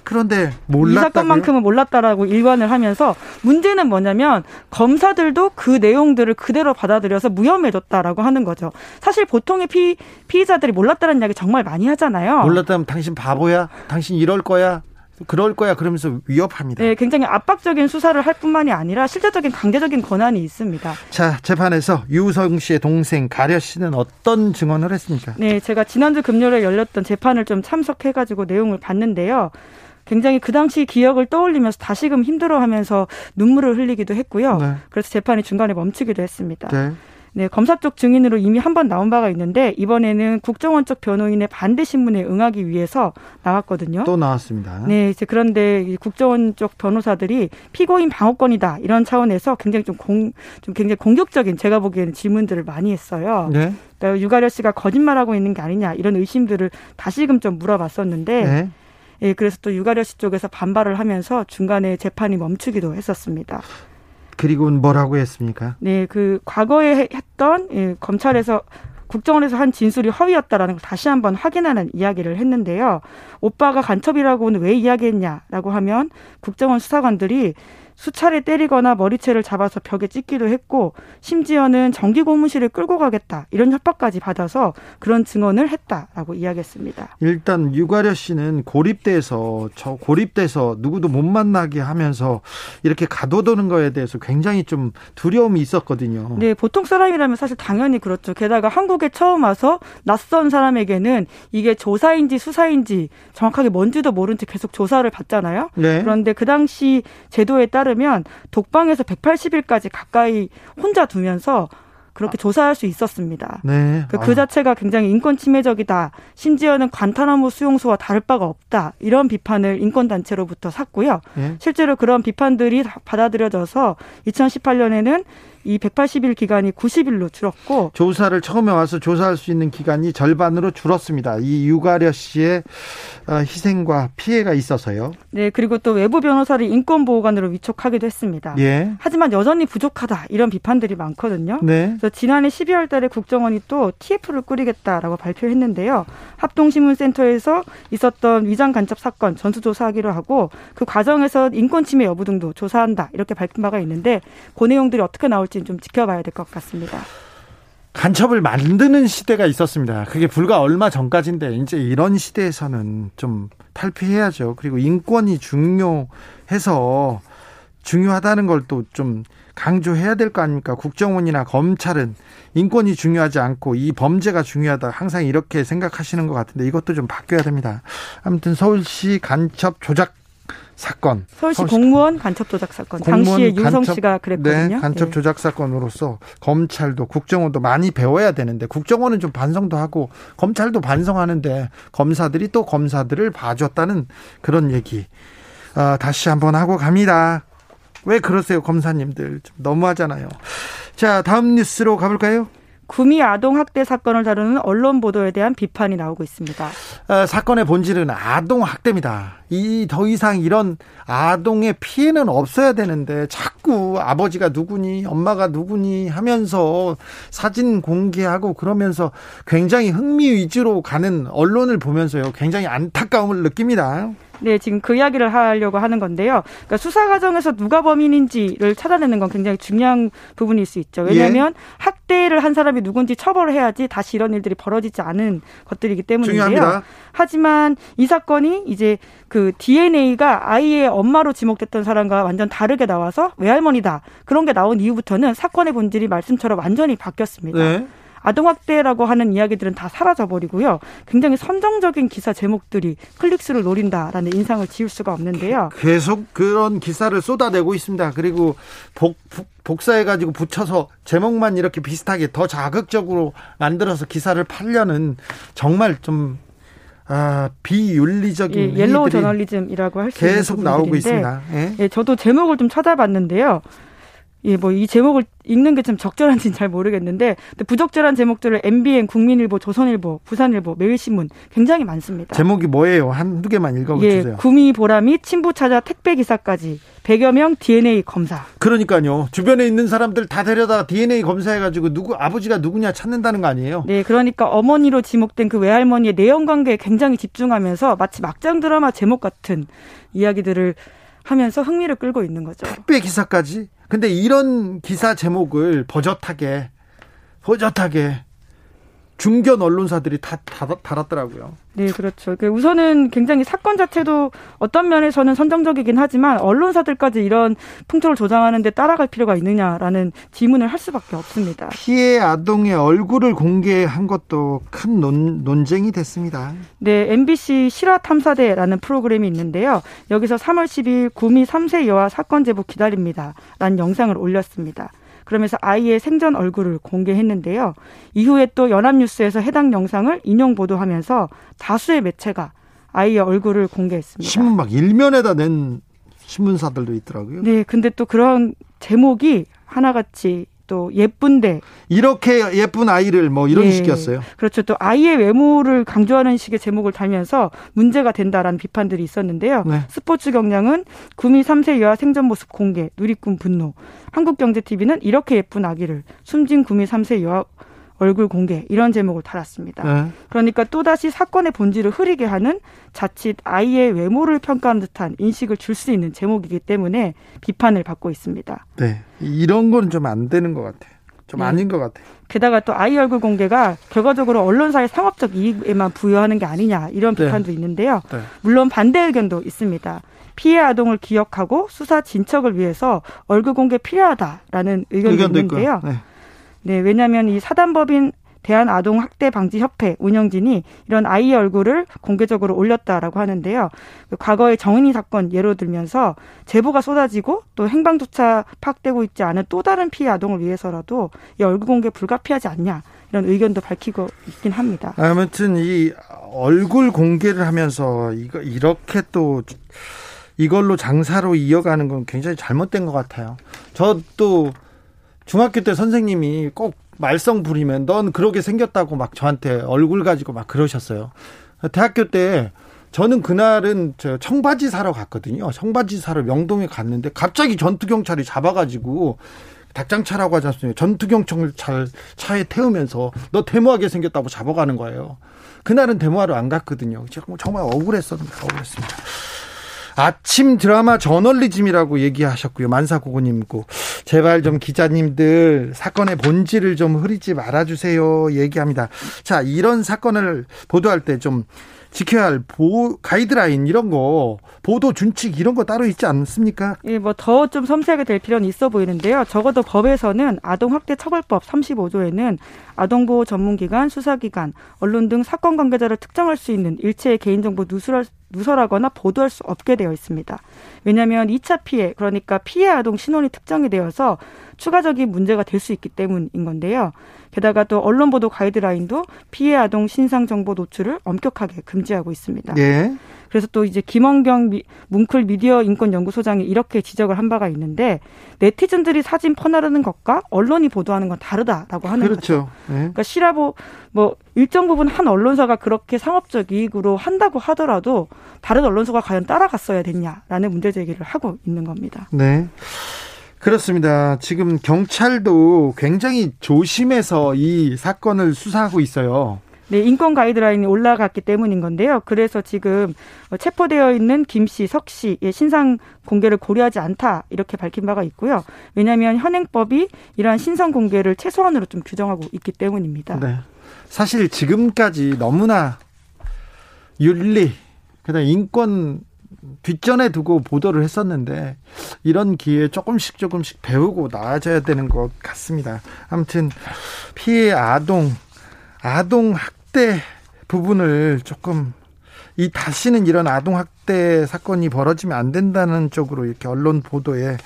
그런데 몰랐다. 이 사건만큼은 몰랐다라고 일관을 하면서 문제는 뭐냐면 검사들도 그 내용들을 그대로 받아들여서 무혐의해줬다라고 하는 거죠. 사실 보통의 피, 피의자들이 몰랐다는 이야기 정말 많이 하잖아요. 몰랐다면 당신 바보야? 당신 이럴 거야? 그럴 거야 그러면서 위협합니다. 네, 굉장히 압박적인 수사를 할 뿐만이 아니라 실제적인 강제적인 권한이 있습니다. 자, 재판에서 유성 씨의 동생 가려 씨는 어떤 증언을 했습니까? 네, 제가 지난주 금요일에 열렸던 재판을 좀 참석해 가지고 내용을 봤는데요. 굉장히 그 당시 기억을 떠올리면서 다시금 힘들어하면서 눈물을 흘리기도 했고요. 네. 그래서 재판이 중간에 멈추기도 했습니다. 네. 네, 검사 쪽 증인으로 이미 한 번 나온 바가 있는데 이번에는 국정원 쪽 변호인의 반대 신문에 응하기 위해서 나왔거든요. 또 나왔습니다. 네, 이제 그런데 국정원 쪽 변호사들이 피고인 방어권이다 이런 차원에서 굉장히 좀 공, 좀 굉장히 공격적인 제가 보기에는 질문들을 많이 했어요. 네. 그러니까 유가려 씨가 거짓말하고 있는 게 아니냐 이런 의심들을 다시금 좀 물어봤었는데. 네. 예, 그래서 또 유가려 씨 쪽에서 반발을 하면서 중간에 재판이 멈추기도 했었습니다. 그리고 뭐라고 했습니까? 네, 그 과거에 했던 예, 검찰에서 국정원에서 한 진술이 허위였다라는 걸 다시 한번 확인하는 이야기를 했는데요. 오빠가 간첩이라고는 왜 이야기했냐라고 하면 국정원 수사관들이 수차례 때리거나 머리채를 잡아서 벽에 찍기도 했고 심지어는 정기 고문실을 끌고 가겠다 이런 협박까지 받아서 그런 증언을 했다라고 이야기했습니다. 일단 유가려 씨는 고립돼서 저 고립돼서 누구도 못 만나게 하면서 이렇게 가둬두는 거에 대해서 굉장히 좀 두려움이 있었거든요. 네, 보통 사람이라면 사실 당연히 그렇죠. 게다가 한국에 처음 와서 낯선 사람에게는 이게 조사인지 수사인지 정확하게 뭔지도 모른 채 계속 조사를 받잖아요. 네. 그런데 그 당시 제도에 따라 따르면 독방에서 180일까지 가까이 혼자 두면서 그렇게 아. 조사할 수 있었습니다. 네. 그, 그 자체가 굉장히 인권 침해적이다. 심지어는 관타나무 수용소와 다를 바가 없다. 이런 비판을 인권 단체로부터 샀고요. 네. 실제로 그런 비판들이 받아들여져서 2018년에는 이 180일 기간이 90일로 줄었고 조사를 처음에 와서 조사할 수 있는 기간이 절반으로 줄었습니다. 이 유가려 씨의 어, 희생과 피해가 있어서요. 네, 그리고 또 외부 변호사를 인권보호관으로 위촉하기도 했습니다. 예. 하지만 여전히 부족하다 이런 비판들이 많거든요. 네. 그래서 지난해 12월 달에 국정원이 또 TF를 꾸리겠다라고 발표했는데요. 합동신문센터에서 있었던 위장 간첩 사건 전수조사하기로 하고 그 과정에서 인권 침해 여부 등도 조사한다 이렇게 밝힌 바가 있는데 그 내용들이 어떻게 나올지 될지 좀 지켜봐야 될 것 같습니다. 간첩을 만드는 시대가 있었습니다. 그게 불과 얼마 전까지인데 이제 이런 시대에서는 좀 탈피해야죠. 그리고 인권이 중요해서 중요하다는 걸 또 좀 강조해야 될 거 아닙니까? 국정원이나 검찰은 인권이 중요하지 않고 이 범죄가 중요하다. 항상 이렇게 생각하시는 것 같은데 이것도 좀 바뀌어야 됩니다. 아무튼 서울시 간첩 조작 사건. 서울시, 서울시 공무원 간첩 조작 사건. 당시에 유성 간첩, 씨가 그랬거든요. 네, 간첩 예. 조작 사건으로서 검찰도 국정원도 많이 배워야 되는데 국정원은 좀 반성도 하고 검찰도 반성하는데 검사들이 또 검사들을 봐줬다는 그런 얘기 어, 다시 한번 하고 갑니다. 왜 그러세요, 검사님들? 좀 너무하잖아요. 자, 다음 뉴스로 가볼까요? 구미 아동 학대 사건을 다루는 언론 보도에 대한 비판이 나오고 있습니다. 어, 사건의 본질은 아동 학대입니다. 이 더 이상 이런 아동의 피해는 없어야 되는데 자꾸 아버지가 누구니 엄마가 누구니 하면서 사진 공개하고 그러면서 굉장히 흥미 위주로 가는 언론을 보면서요. 굉장히 안타까움을 느낍니다. 네, 지금 그 이야기를 하려고 하는 건데요. 그러니까 수사 과정에서 누가 범인인지를 찾아내는 건 굉장히 중요한 부분일 수 있죠. 왜냐하면 예. 학대를 한 사람이 누군지 처벌을 해야지 다시 이런 일들이 벌어지지 않은 것들이기 때문인데요. 중요합니다. 하지만 이 사건이 이제 그 DNA가 아이의 엄마로 지목됐던 사람과 완전 다르게 나와서 외할머니다 그런 게 나온 이후부터는 사건의 본질이 말씀처럼 완전히 바뀌었습니다. 네. 아동학대라고 하는 이야기들은 다 사라져버리고요. 굉장히 선정적인 기사 제목들이 클릭수를 노린다라는 인상을 지울 수가 없는데요. 계속 그런 기사를 쏟아내고 있습니다. 그리고 복, 복사해가지고 붙여서 제목만 이렇게 비슷하게 더 자극적으로 만들어서 기사를 팔려는 정말 좀 아, 비윤리적인 예, 옐로우 저널리즘이라고 할 수 있는 계속 나오고 있습니다. 예? 예, 저도 제목을 좀 찾아봤는데요. 예, 뭐 이 제목을 읽는 게좀 적절한지는 잘 모르겠는데 부적절한 제목들을 MBN, 국민일보, 조선일보, 부산일보, 매일신문 굉장히 많습니다. 제목이 뭐예요? 한두 개만 읽어주세요. 예, 구미 보람이 친부 찾아 택배 기사까지 100여 명 DNA 검사. 그러니까요. 주변에 있는 사람들 다 데려다 DNA 검사해가지고 누구 아버지가 누구냐 찾는다는 거 아니에요? 네, 그러니까 어머니로 지목된 그 외할머니의 내연 관계에 굉장히 집중하면서 마치 막장 드라마 제목 같은 이야기들을 하면서 흥미를 끌고 있는 거죠. 택배 기사까지? 근데 이런 기사 제목을 버젓하게 버젓하게 중견 언론사들이 다 달았더라고요. 네, 그렇죠. 그 우선은 굉장히 사건 자체도 어떤 면에서는 선정적이긴 하지만 언론사들까지 이런 풍토를 조장하는데 따라갈 필요가 있느냐라는 질문을 할 수밖에 없습니다. 피해 아동의 얼굴을 공개한 것도 큰 논, 논쟁이 됐습니다. 네, MBC 실화 탐사대라는 프로그램이 있는데요. 여기서 3월 10일 구미 3세 여아 사건 제보 기다립니다라는 영상을 올렸습니다. 그러면서 아이의 생전 얼굴을 공개했는데요. 이후에 또 연합뉴스에서 해당 영상을 인용 보도하면서 다수의 매체가 아이의 얼굴을 공개했습니다. 신문 막 일면에다 낸 신문사들도 있더라고요. 네, 근데 또 그런 제목이 하나같이 또 예쁜데 이렇게 예쁜 아이를 뭐 이런 네. 식이었어요. 그렇죠. 또 아이의 외모를 강조하는 식의 제목을 달면서 문제가 된다라는 비판들이 있었는데요. 네. 스포츠 경량은 구미 3세 여아 생전 모습 공개, 누리꾼 분노. 한국경제TV는 이렇게 예쁜 아기를 숨진 구미 3세 여아 얼굴 공개 이런 제목을 달았습니다. 네. 그러니까 또다시 사건의 본질을 흐리게 하는 자칫 아이의 외모를 평가하는 듯한 인식을 줄 수 있는 제목이기 때문에 비판을 받고 있습니다. 네. 이런 건 좀 안 되는 것 같아요. 좀 네. 아닌 것 같아요. 게다가 또 아이 얼굴 공개가 결과적으로 언론사의 상업적 이익에만 부여하는 게 아니냐 이런 네. 비판도 네. 있는데요. 네. 물론 반대 의견도 있습니다. 피해 아동을 기억하고 수사 진척을 위해서 얼굴 공개 필요하다라는 의견도, 의견도 있는데요. 네. 네, 왜냐하면 이 사단법인 대한아동학대방지협회 운영진이 이런 아이의 얼굴을 공개적으로 올렸다라고 하는데요. 그 과거의 정은이 사건 예로 들면서 제보가 쏟아지고 또 행방조차 파악되고 있지 않은 또 다른 피해 아동을 위해서라도 이 얼굴 공개 불가피하지 않냐 이런 의견도 밝히고 있긴 합니다. 아무튼 이 얼굴 공개를 하면서 이거 이렇게 또 이걸로 장사로 이어가는 건 굉장히 잘못된 것 같아요. 저도 중학교 때 선생님이 꼭 말썽 부리면 넌 그러게 생겼다고 막 저한테 얼굴 가지고 막 그러셨어요. 대학교 때 저는 그날은 저 청바지 사러 갔거든요. 청바지 사러 명동에 갔는데 갑자기 전투 경찰이 잡아가지고 닭장차라고 하지 않습니까? 전투 경찰을 잘 차에 태우면서 너 데모하게 생겼다고 잡아가는 거예요. 그날은 데모하러 안 갔거든요. 정말 억울했었습니다. 억울했습니다. 아침 드라마 저널리즘이라고 얘기하셨고요. 만사고고님고 제발 좀 기자님들 사건의 본질을 좀 흐리지 말아주세요. 얘기합니다. 자 이런 사건을 보도할 때 좀 지켜야 할 보, 가이드라인 이런 거 보도 준칙 이런 거 따로 있지 않습니까? 예, 뭐 더 좀 섬세하게 될 필요는 있어 보이는데요. 적어도 법에서는 아동학대처벌법 35조에는 아동보호 전문기관, 수사기관, 언론 등 사건 관계자를 특정할 수 있는 일체의 개인정보 누설, 누설하거나 보도할 수 없게 되어 있습니다. 왜냐하면 2차 피해, 그러니까 피해 아동 신원이 특정이 되어서 추가적인 문제가 될 수 있기 때문인 건데요. 게다가 또 언론 보도 가이드라인도 피해 아동 신상 정보 노출을 엄격하게 금지하고 있습니다. 네. 그래서 또 이제 김원경 미, 뭉클 미디어 인권 연구소장이 이렇게 지적을 한 바가 있는데 네티즌들이 사진 퍼나르는 것과 언론이 보도하는 건 다르다라고 하는 그렇죠. 거죠. 네. 그러니까 시라보 뭐 일정 부분 한 언론사가 그렇게 상업적 이익으로 한다고 하더라도 다른 언론사가 과연 따라갔어야 됐냐라는 문제 제기를 하고 있는 겁니다. 네. 그렇습니다. 지금 경찰도 굉장히 조심해서 이 사건을 수사하고 있어요. 네, 인권 가이드라인이 올라갔기 때문인 건데요. 그래서 지금 체포되어 있는 김 씨, 석 씨의 신상 공개를 고려하지 않다 이렇게 밝힌 바가 있고요. 왜냐하면 현행법이 이러한 신상 공개를 최소한으로 좀 규정하고 있기 때문입니다. 네. 사실 지금까지 너무나 윤리, 그다음 인권 뒷전에 두고 보도를 했었는데 이런 기회에 조금씩 조금씩 배우고 나아져야 되는 것 같습니다. 아무튼 피해 아동 아동 학 대 부분을 조금 이 다시는 이런 아동 학 대 사건이 벌어지면 안 된다는 쪽으로 이렇게 언론 보도에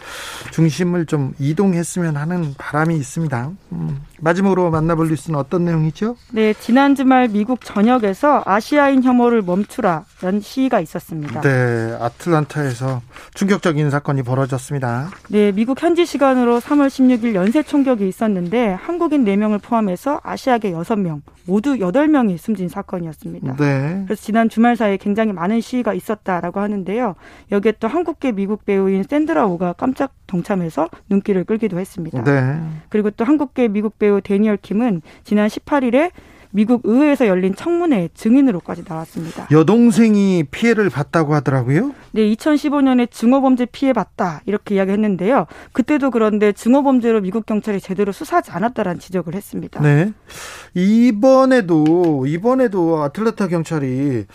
중심을 좀 이동했으면 하는 바람이 있습니다. 음, 마지막으로 만나볼 뉴스는 어떤 내용이죠? 네, 지난 주말 미국 전역에서 아시아인 혐오를 멈추라는 시위가 있었습니다. 네, 아틀란타에서 충격적인 사건이 벌어졌습니다. 네, 미국 현지 시간으로 3월 16일 연쇄 총격이 있었는데 한국인 4명을 포함해서 아시아계 6명, 모두 8명이 숨진 사건이었습니다. 네. 그래서 지난 주말 사이에 굉장히 많은 시위가 있었다 라고 하는데요. 여기에 또 한국계 미국 배우인 샌드라 오가 깜짝 동참해서 눈길을 끌기도 했습니다. 네. 그리고 또 한국계 미국 배우 데니얼 킴은 지난 18일에 미국 의회에서 열린 청문회 증인으로까지 나왔습니다. 여동생이 피해를 봤다고 하더라고요? 네, 2015년에 증오범죄 피해 봤다 이렇게 이야기했는데요. 그때도 그런데 증오범죄로 미국 경찰이 제대로 수사하지 않았다라는 지적을 했습니다. 네, 이번에도 이번에도 아틀란타 경찰이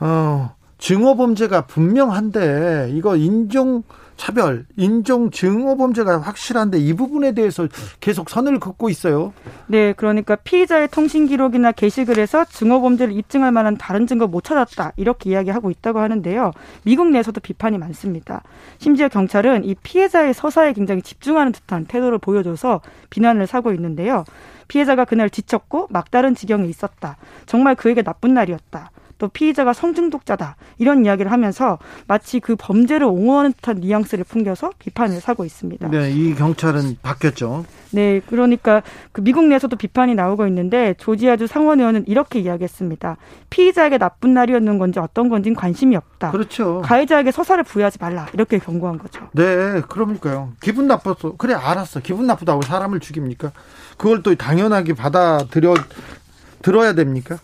어, 증오 범죄가 분명한데 이거 인종 차별, 인종 증오 범죄가 확실한데 이 부분에 대해서 계속 선을 긋고 있어요. 네, 그러니까 피의자의 통신 기록이나 게시글에서 증오 범죄를 입증할 만한 다른 증거 못 찾았다 이렇게 이야기하고 있다고 하는데요. 미국 내에서도 비판이 많습니다. 심지어 경찰은 이 피해자의 서사에 굉장히 집중하는 듯한 태도를 보여줘서 비난을 사고 있는데요. 피해자가 그날 지쳤고 막다른 지경에 있었다. 정말 그에게 나쁜 날이었다. 또 피의자가 성중독자다 이런 이야기를 하면서 마치 그 범죄를 옹호하는 듯한 뉘앙스를 풍겨서 비판을 사고 있습니다. 네, 이 경찰은 바뀌었죠. 네, 그러니까 그 미국 내에서도 비판이 나오고 있는데 조지아주 상원 의원은 이렇게 이야기했습니다. 피의자에게 나쁜 날이었는 건지 어떤 건지는 관심이 없다. 그렇죠. 가해자에게 서사를 부여하지 말라 이렇게 경고한 거죠. 네, 그러니까요. 기분 나빴어. 그래 알았어. 기분 나쁘다고 사람을 죽입니까? 그걸 또 당연하게 받아들여 들어야 됩니까?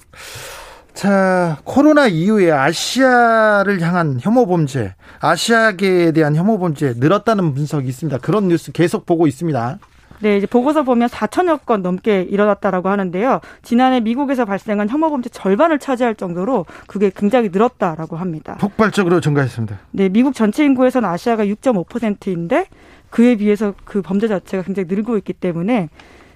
자, 코로나 이후에 아시아를 향한 혐오 범죄, 아시아계에 대한 혐오 범죄 늘었다는 분석이 있습니다. 그런 뉴스 계속 보고 있습니다. 네, 이제 보고서 보면 4천여 건 넘게 일어났다라고 하는데요. 지난해 미국에서 발생한 혐오 범죄 절반을 차지할 정도로 그게 굉장히 늘었다라고 합니다. 폭발적으로 증가했습니다. 네, 미국 전체 인구에서는 아시아가 6.5%인데 그에 비해서 그 범죄 자체가 굉장히 늘고 있기 때문에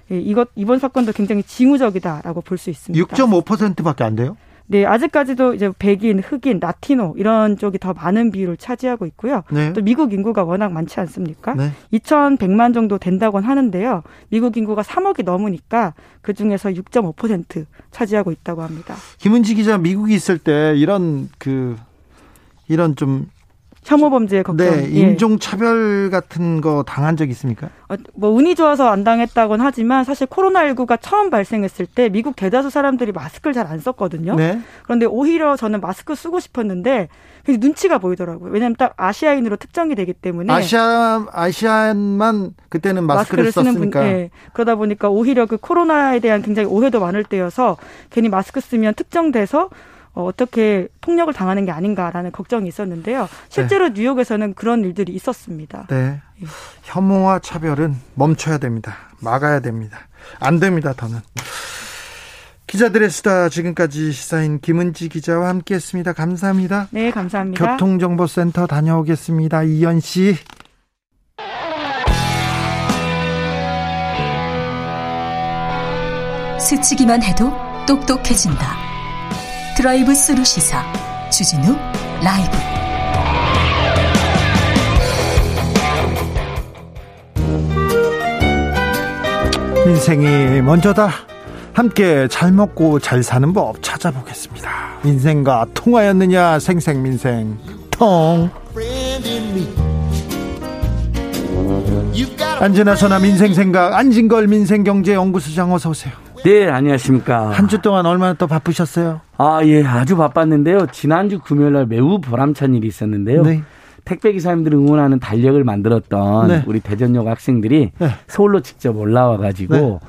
이것 이번 사건도 굉장히 징후적이다라고 볼 수 있습니다. 6.5%밖에 안 돼요? 네, 아직까지도 이제 백인, 흑인, 라티노 이런 쪽이 더 많은 비율을 차지하고 있고요. 네. 또 미국 인구가 워낙 많지 않습니까? 네. 2,100만 정도 된다곤 하는데요. 미국 인구가 3억이 넘으니까 그 중에서 6.5% 차지하고 있다고 합니다. 김은지 기자 미국에 있을 때 이런 그 이런 좀 혐오 범죄 걱정. 네, 예. 인종 차별 같은 거 당한 적 있습니까? 어, 뭐 운이 좋아서 안 당했다곤 하지만 사실 코로나19가 처음 발생했을 때 미국 대다수 사람들이 마스크를 잘 안 썼거든요. 네. 그런데 오히려 저는 마스크 쓰고 싶었는데 눈치가 보이더라고요. 왜냐하면 딱 아시아인으로 특정이 되기 때문에 아시아 아시안만 그때는 마스크를, 마스크를 썼으니까 분, 예. 그러다 보니까 오히려 그 코로나에 대한 굉장히 오해도 많을 때여서 괜히 마스크 쓰면 특정돼서 어, 어떻게 폭력을 당하는 게 아닌가라는 걱정이 있었는데요. 실제로 네. 뉴욕에서는 그런 일들이 있었습니다. 네. 예. 혐오와 차별은 멈춰야 됩니다. 막아야 됩니다. 안 됩니다, 더는. 기자들의 수다 지금까지 시사인 김은지 기자와 함께했습니다. 감사합니다. 네, 감사합니다. 교통정보센터 다녀오겠습니다. 이현 씨. 스치기만 해도 똑똑해진다. 드라이브 스루 시사 주진우 라이브 인생이 먼저다. 함께 잘 먹고 잘 사는 법 찾아보겠습니다. 인생과 통하였느냐 생생민생 통. 안진아 선아 민생생각 안진걸 민생경제연구소장 어서 오세요. 네, 안녕하십니까. 한 주 동안 얼마나 또 바쁘셨어요? 아, 예, 아주 바빴는데요. 지난주 금요일 날 매우 보람찬 일이 있었는데요. 네. 택배 기사님들을 응원하는 달력을 만들었던 네. 우리 대전역 학생들이 네. 서울로 직접 올라와 가지고 네.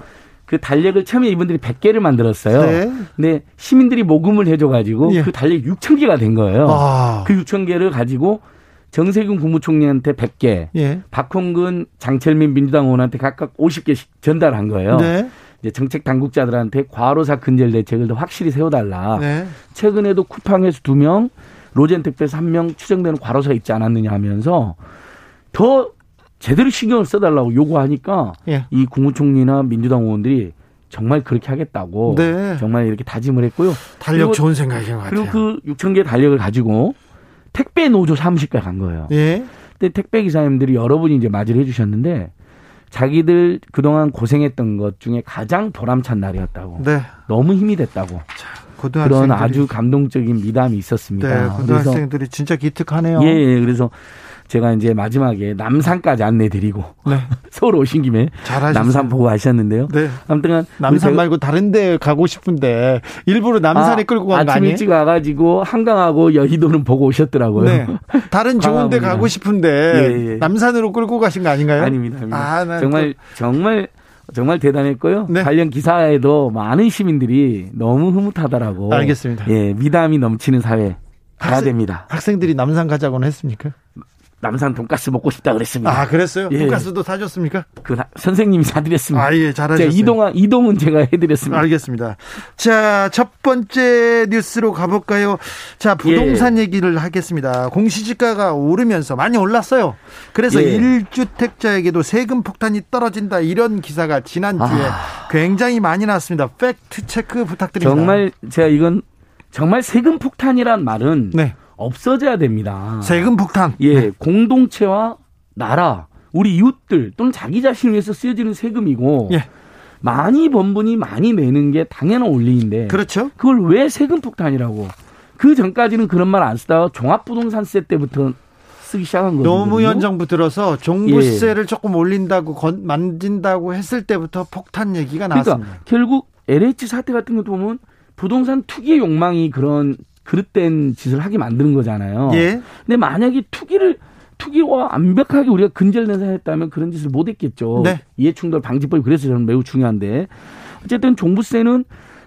그 달력을 처음에 이분들이 100개를 만들었어요. 네. 근데 시민들이 모금을 해줘 가지고 예. 그 달력이 6,000개가 된 거예요. 아. 그 6,000개를 가지고 정세균 국무총리한테 100개, 예. 박홍근, 장철민 민주당 의원한테 각각 50개씩 전달한 거예요. 네. 정책 당국자들한테 과로사 근절 대책을 더 확실히 세워달라. 네. 최근에도 쿠팡에서 두 명, 로젠택배에서 한 명 추정되는 과로사가 있지 않았느냐 하면서 더 제대로 신경을 써달라고 요구하니까 예. 이 국무총리나 민주당 의원들이 정말 그렇게 하겠다고 네. 정말 이렇게 다짐을 했고요. 달력 좋은 생각인 것 같아요. 그리고 그 6천 개의 달력을 가지고 택배 노조 사무실까지 간 거예요. 예. 근데 택배 기사님들이 여러분이 이제 맞이를 해주셨는데 자기들 그동안 고생했던 것 중에 가장 보람찬 날이었다고. 네. 너무 힘이 됐다고. 자, 그런 아주 감동적인 미담이 있었습니다. 네, 고등학생들이 진짜 기특하네요. 예, 예. 그래서 제가 이제 마지막에 남산까지 안내 드리고 네. (laughs) 서울 오신 김에 잘하셨어요. 남산 보고 하셨는데요. 네. 아무튼 남산 말고 다른 데 가고 싶은데 일부러 남산에 아, 끌고 간 거? 아침 일찍 와가지고 한강하고 여의도는 보고 오셨더라고요. 네. 다른 좋은 데 가고 싶은데 예, 예. 남산으로 끌고 가신 거 아닌가요? 아닙니다. 아닙니다. 아, 정말 또... 정말 정말 대단했고요. 네. 관련 기사에도 많은 시민들이 너무 흐뭇하더라고. 알겠습니다. 예, 미담이 넘치는 사회 가야 됩니다. 학생들이 남산 가자고는 했습니까? 남산 돈가스 먹고 싶다 그랬습니다. 아, 그랬어요? 예. 돈가스도 사줬습니까? 그 선생님이 사드렸습니다. 아, 예, 잘하셨어요. 이동 이동은 제가 해드렸습니다. 알겠습니다. 자, 첫 번째 뉴스로 가볼까요? 자, 부동산 예. 얘기를 하겠습니다. 공시지가가 오르면서 많이 올랐어요. 그래서 예. 1주택자에게도 세금 폭탄이 떨어진다 이런 기사가 지난주에 아. 굉장히 많이 나왔습니다. 팩트 체크 부탁드립니다. 정말 제가 이건 정말 세금 폭탄이란 말은 네. 없어져야 됩니다. 세금 폭탄. 예, 네. 공동체와 나라, 우리 이웃들 또는 자기 자신을 위해서 쓰여지는 세금이고 예. 많이 번 분이 많이 내는 게 당연한 원리인데 그렇죠. 그걸 왜 세금 폭탄이라고? 그 전까지는 그런 말 안 쓰다가 종합부동산세 때부터 쓰기 시작한 거죠. 노무현 정부 들어서 종부세를 예. 조금 올린다고 건, 만진다고 했을 때부터 폭탄 얘기가 그러니까 나왔습니다. 그러니까 결국 LH 사태 같은 것도 보면 부동산 투기의 욕망이 그런 그릇된 짓을 하게 만드는 거잖아요. 예. 근데 만약에 투기를 투기와 완벽하게 우리가 근절내서 했다면 그런 짓을 못 했겠죠. 네. 이해충돌 방지법이 그래서 저는 매우 중요한데 어쨌든 종부세는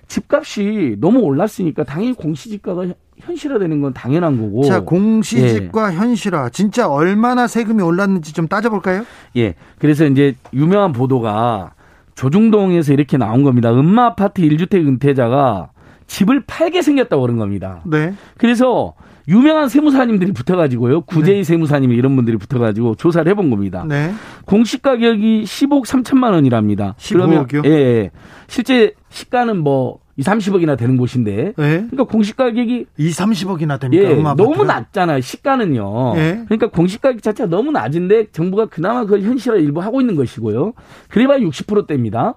집값이 너무 올랐으니까 당연히 공시지가가 현실화되는 건 당연한 거고. 자, 공시지가 예. 현실화. 진짜 얼마나 세금이 올랐는지 좀 따져볼까요? 예. 그래서 이제 유명한 보도가 조중동에서 이렇게 나온 겁니다. 음마 아파트 1주택 은퇴자가 집을 팔게 생겼다고 그런 겁니다. 네. 그래서 유명한 세무사님들이 붙어가지고요. 구제의 네. 세무사님 이런 분들이 붙어가지고 조사를 해본 겁니다. 네. 공시 가격이 10억 3천만 원이랍니다. 15억이요? 예, 예. 실제 시가는 뭐 2, 30억이나 되는 곳인데. 네. 그러니까 공시 가격이 2, 30억이나 됩니까? 예, 너무 낮잖아요. 시가는요. 네. 그러니까 공시 가격 자체가 너무 낮은데 정부가 그나마 그걸 현실화 일부 하고 있는 것이고요. 그래봐야 60%대입니다.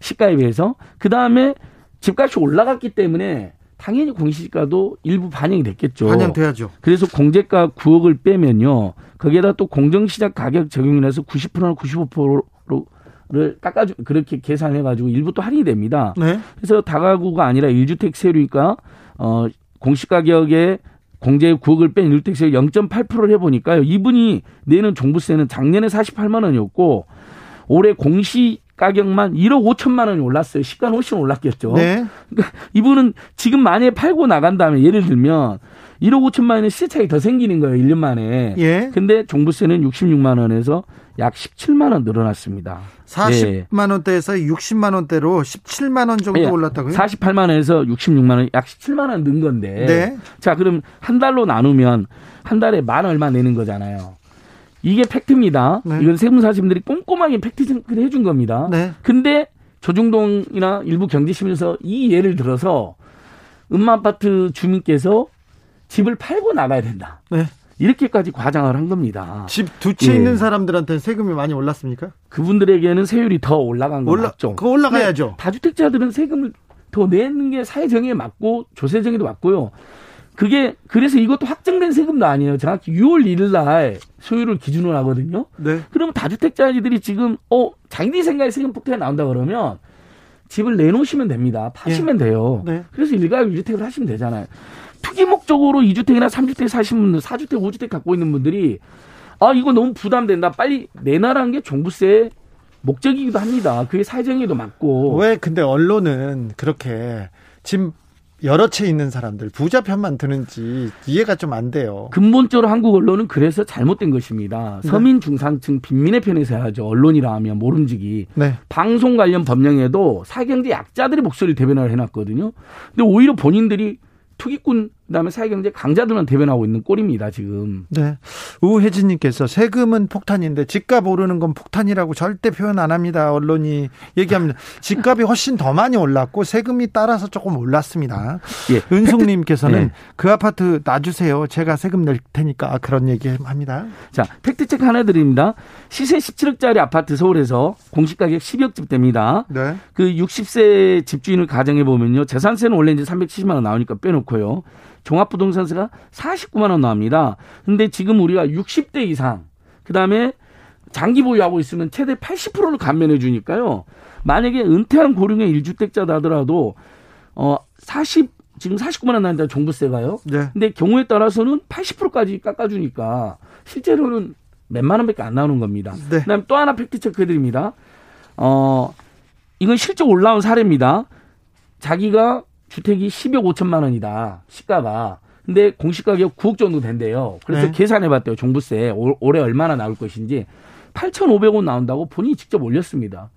시가에 비해서. 그 다음에 집값이 올라갔기 때문에 당연히 공시지가도 일부 반영이 됐겠죠. 반영돼야죠. 그래서 공제가 9억을 빼면요. 거기에다 또 공정시장 가격 적용을 해서 90%나 95%를 깎아주 그렇게 계산해 가지고 일부 또 할인이 됩니다. 네. 그래서 다가구가 아니라 1주택 세율이니까 어 공시 가격에 공제 9억을 뺀 1주택 세율 0.8%를 해 보니까요. 이분이 내는 종부세는 작년에 48만 원이었고 올해 공시 가격만 1억 5천만 원이 올랐어요. 시가는 훨씬 올랐겠죠. 네. 그러니까 이분은 지금 만약에 팔고 나간 다음에 예를 들면 1억 5천만 원의 시세 차익이 더 생기는 거예요. 1년 만에. 예. 근데 종부세는 66만 원에서 약 17만 원 늘어났습니다. 40만 원대에서 60만 원대로 17만 원 정도 예. 올랐다고요? 48만 원에서 66만 원, 약 17만 원 는 건데. 네. 자, 그럼 한 달로 나누면 한 달에 만 얼마 내는 거잖아요. 이게 팩트입니다. 네. 이건 세무사님들이 꼼꼼하게 팩트 체크를 해준 겁니다. 네. 근데 조중동이나 일부 경제신문에서 이 예를 들어서 음마아파트 주민께서 집을 팔고 나가야 된다. 네. 이렇게까지 과장을 한 겁니다. 집 두채 예. 있는 사람들한테 세금이 많이 올랐습니까? 그분들에게는 세율이 더 올라간 거 올라, 맞죠? 그 올라가야죠. 다주택자들은 세금을 더 내는 게 사회정의에 맞고 조세정의도 맞고요. 그게 그래서 이것도 확정된 세금도 아니에요. 정확히 6월 1일 날 소유를 기준으로 하거든요. 네. 그러면 다주택자들이 지금 어 자기들이 생각에 세금 폭탄이 나온다 그러면 집을 내놓으시면 됩니다. 파시면 네. 돼요. 네. 그래서 일가구 1주택을 하시면 되잖아요. 투기 목적으로 2주택이나 3주택 사시는 분들, 4주택, 5주택 갖고 있는 분들이 아 이거 너무 부담된다. 빨리 내놔라는 게 종부세 목적이기도 합니다. 그게 사회정의도 맞고. 왜 근데 언론은 그렇게 지금 여러 채 있는 사람들 부자 편만 드는지 이해가 좀 안 돼요. 근본적으로 한국 언론은 그래서 잘못된 것입니다. 네. 서민 중산층 빈민의 편에서 해야죠. 언론이라 하면 모름지기. 네. 방송 관련 법령에도 사경제 약자들의 목소리를 대변을 해놨거든요. 근데 오히려 본인들이 투기꾼 그다음에 사회경제 강자들만 대변하고 있는 꼴입니다 지금. 네. 우혜진님께서 세금은 폭탄인데 집값 오르는 건 폭탄이라고 절대 표현 안 합니다. 언론이 얘기합니다. (laughs) 집값이 훨씬 더 많이 올랐고 세금이 따라서 조금 올랐습니다. 예. 은숙님께서는 네. 그 아파트 놔주세요. 제가 세금 낼 테니까 그런 얘기합니다. 자 팩트 체크 하나 드립니다. 시세 17억짜리 아파트 서울에서 공시가격 10억집 됩니다. 네. 그 60세 집주인을 가정해 보면요 재산세는 원래 이제 370만 원 나오니까 빼놓고요. 종합부동산세가 49만 원 나옵니다. 근데 지금 우리가 60대 이상 그다음에 장기 보유하고 있으면 최대 80%를 감면해 주니까요. 만약에 은퇴한 고령의 1주택자다 하더라도 어 40 지금 49만 원 나는데 종부세가요. 네. 근데 경우에 따라서는 80%까지 깎아 주니까 실제로는 몇만 원밖에 안 나오는 겁니다. 네. 그다음에 또 하나 팩트 체크해 드립니다. 어 이건 실제 올라온 사례입니다. 자기가 주택이 10억 5천만 원이다. 시가가. 근데 공시 가격 9억 정도 된대요. 그래서 네. 계산해 봤대요. 종부세 올해 얼마나 나올 것인지 8,500원 나온다고 본인이 직접 올렸습니다.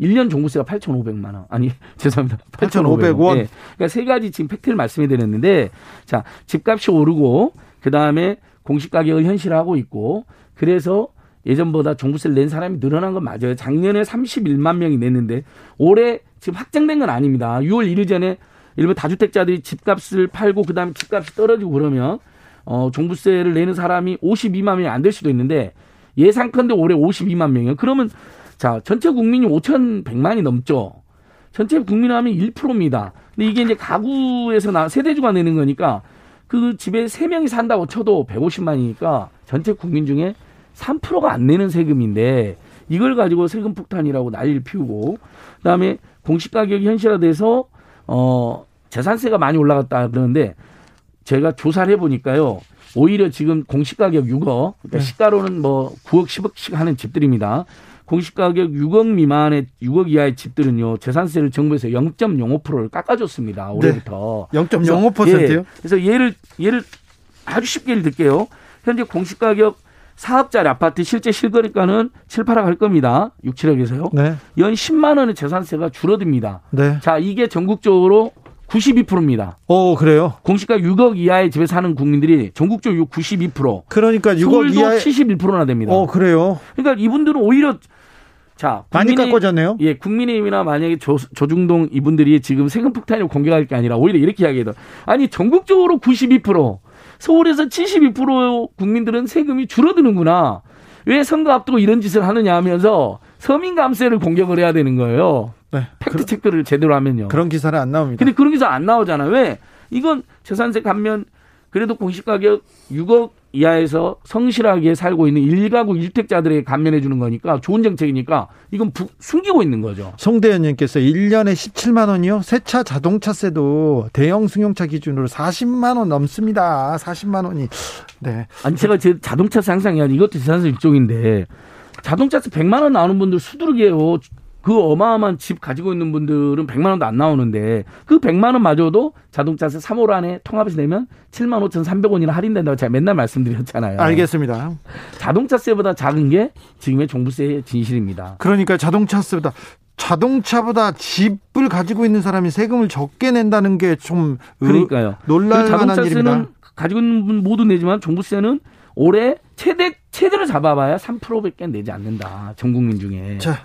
1년 종부세가 8,500만 원. 아니, (laughs) 죄송합니다. 8,500원. 네. 그러니까 세 가지 지금 팩트를 말씀해 드렸는데 자, 집값이 오르고 그다음에 공시 가격을 현실화하고 있고 그래서 예전보다 종부세를 낸 사람이 늘어난 건 맞아요. 작년에 31만 명이 냈는데 올해 지금 확정된 건 아닙니다. 6월 1일 전에 일본 다주택자들이 집값을 팔고 그다음에 집값이 떨어지고 그러면 어 종부세를 내는 사람이 52만 명이 안 될 수도 있는데 예상컨대 올해 52만 명이요. 그러면 자 전체 국민이 5,100만이 넘죠. 전체 국민 하면 1%입니다. 근데 이게 이제 가구에서 나 세대주가 내는 거니까 그 집에 3명이 산다고 쳐도 150만이니까 전체 국민 중에 3%가 안 내는 세금인데 이걸 가지고 세금 폭탄이라고 난리를 피우고 그다음에 공시 가격이 현실화돼서 어 재산세가 많이 올라갔다 그러는데 제가 조사를 해보니까요. 오히려 지금 공시가격 6억, 그러니까 네. 시가로는 뭐 9억, 10억씩 하는 집들입니다. 공시가격 6억 미만의 6억 이하의 집들은요 재산세를 정부에서 0.05%를 깎아줬습니다 올해부터. 네. 0.05%요? 예, 그래서 예를 예를 아주 쉽게 예를 들게요. 현재 공시가격 4억짜리 아파트 실제 실거래가는 7, 8억 할 겁니다. 6, 7억에서요. 네. 연 10만 원의 재산세가 줄어듭니다. 네. 자, 이게 전국적으로 92%입니다. 오, 그래요? 공시가 6억 이하의 집에 사는 국민들이 전국적으로 92%. 그러니까 6억 이하의 71%나 됩니다. 오, 그래요? 그러니까 이분들은 오히려 자, 많이 깎아졌네요. 예, 국민의힘이나 만약에 조, 조중동 이분들이 지금 세금 폭탄을 공격할 게 아니라 오히려 이렇게 이야기해도 아니 전국적으로 92% 서울에서 72% 국민들은 세금이 줄어드는구나. 왜 선거 앞두고 이런 짓을 하느냐 하면서 서민 감세를 공격을 해야 되는 거예요. 네. 팩트 체크를 제대로 하면요. 그런 기사는 안 나옵니다. 근데 그런 기사 안 나오잖아요. 왜? 이건 재산세 감면 그래도 공시가격 6억 이하에서 성실하게 살고 있는 일가구 일택자들에게 감면해 주는 거니까 좋은 정책이니까 이건 부, 숨기고 있는 거죠. 송대현님께서 1년에 17만 원이요? 새차 자동차세도 대형 승용차 기준으로 40만 원 넘습니다. 40만 원이. 네. 아니 제가 제 자동차세 항상 이것도 재산세 일종인데 자동차세 100만 원 나오는 분들 수두룩이에요. 그 어마어마한 집 가지고 있는 분들은 100만 원도 안 나오는데 그 100만 원마저도 자동차세 3월 안에 통합해서 내면 7만 5,300원이나 할인된다고 제가 맨날 말씀드렸잖아요. 알겠습니다. 자동차세보다 작은 게 지금의 종부세의 진실입니다. 그러니까 자동차세보다 자동차보다 집을 가지고 있는 사람이 세금을 적게 낸다는 게 좀 그러니까요. 놀랄 만한 일입니다. 가지고 있는 분 모두 내지만 종부세는 올해 최대 최대로 잡아봐야 3%밖에 내지 않는다. 전 국민 중에. 자,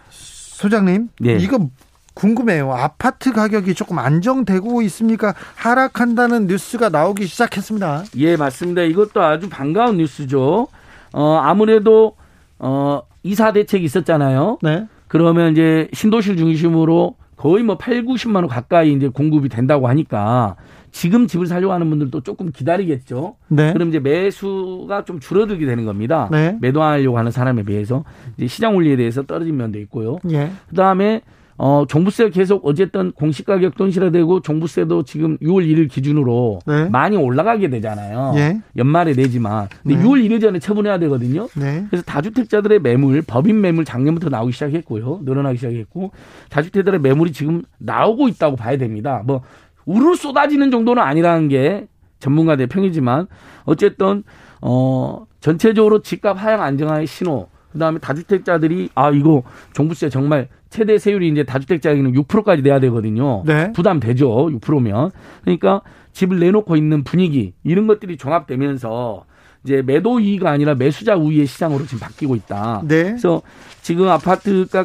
소장님, 네. 이거 궁금해요. 아파트 가격이 조금 안정되고 있습니까? 하락한다는 뉴스가 나오기 시작했습니다. 예, 맞습니다. 이것도 아주 반가운 뉴스죠. 어, 아무래도 어, 이사 대책이 있었잖아요. 네. 그러면 이제 신도시 중심으로 거의 뭐 8, 90만 원 가까이 이제 공급이 된다고 하니까 지금 집을 살려고 하는 분들도 조금 기다리겠죠. 네. 그럼 이제 매수가 좀 줄어들게 되는 겁니다. 네. 매도하려고 하는 사람에 비해서 이제 시장 원리에 대해서 떨어진 면도 있고요. 예. 그다음에 어, 종부세 계속 어쨌든 공시가격도 현실화되고 종부세도 지금 6월 1일 기준으로 네. 많이 올라가게 되잖아요. 예. 연말에 내지만. 근데 네. 6월 1일 전에 처분해야 되거든요. 네. 그래서 다주택자들의 매물, 법인 매물 작년부터 나오기 시작했고요. 늘어나기 시작했고 다주택자들의 매물이 지금 나오고 있다고 봐야 됩니다. 뭐 우르르 쏟아지는 정도는 아니라는 게 전문가들의 평이지만 어쨌든 어 전체적으로 집값 하향 안정화의 신호 그다음에 다주택자들이 아 이거 종부세 정말 최대 세율이 이제 다주택자에게는 6%까지 내야 되거든요. 네. 부담되죠. 6%면. 그러니까 집을 내놓고 있는 분위기 이런 것들이 종합되면서 이제 매도 우위가 아니라 매수자 우위의 시장으로 지금 바뀌고 있다. 네. 그래서 지금 아파트 가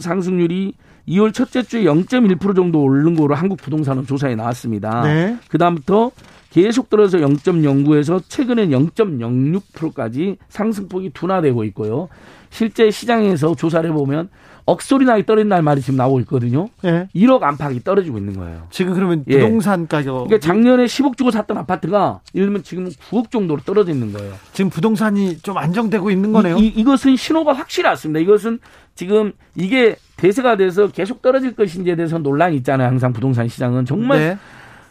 상승률이 2월 첫째 주에 0.1% 정도 오른 거로 한국 부동산은 조사에 나왔습니다. 네. 그다음부터 계속 떨어져 0.09에서 최근엔 0.06%까지 상승폭이 둔화되고 있고요. 실제 시장에서 조사를 해보면 억소리 나게 떨어진다는 말이 지금 나오고 있거든요. 예. 1억 안팎이 떨어지고 있는 거예요. 지금 그러면 예. 부동산 예. 가격. 그러니까 작년에 10억 주고 샀던 아파트가 예를 들면 지금 9억 정도로 떨어져 있는 거예요. 지금 부동산이 좀 안정되고 있는 거네요. 이, 이 것은 신호가 확실히 왔습니다. 이것은 지금 이게 대세가 돼서 계속 떨어질 것인지에 대해서 논란이 있잖아요. 항상 부동산 시장은 정말 네.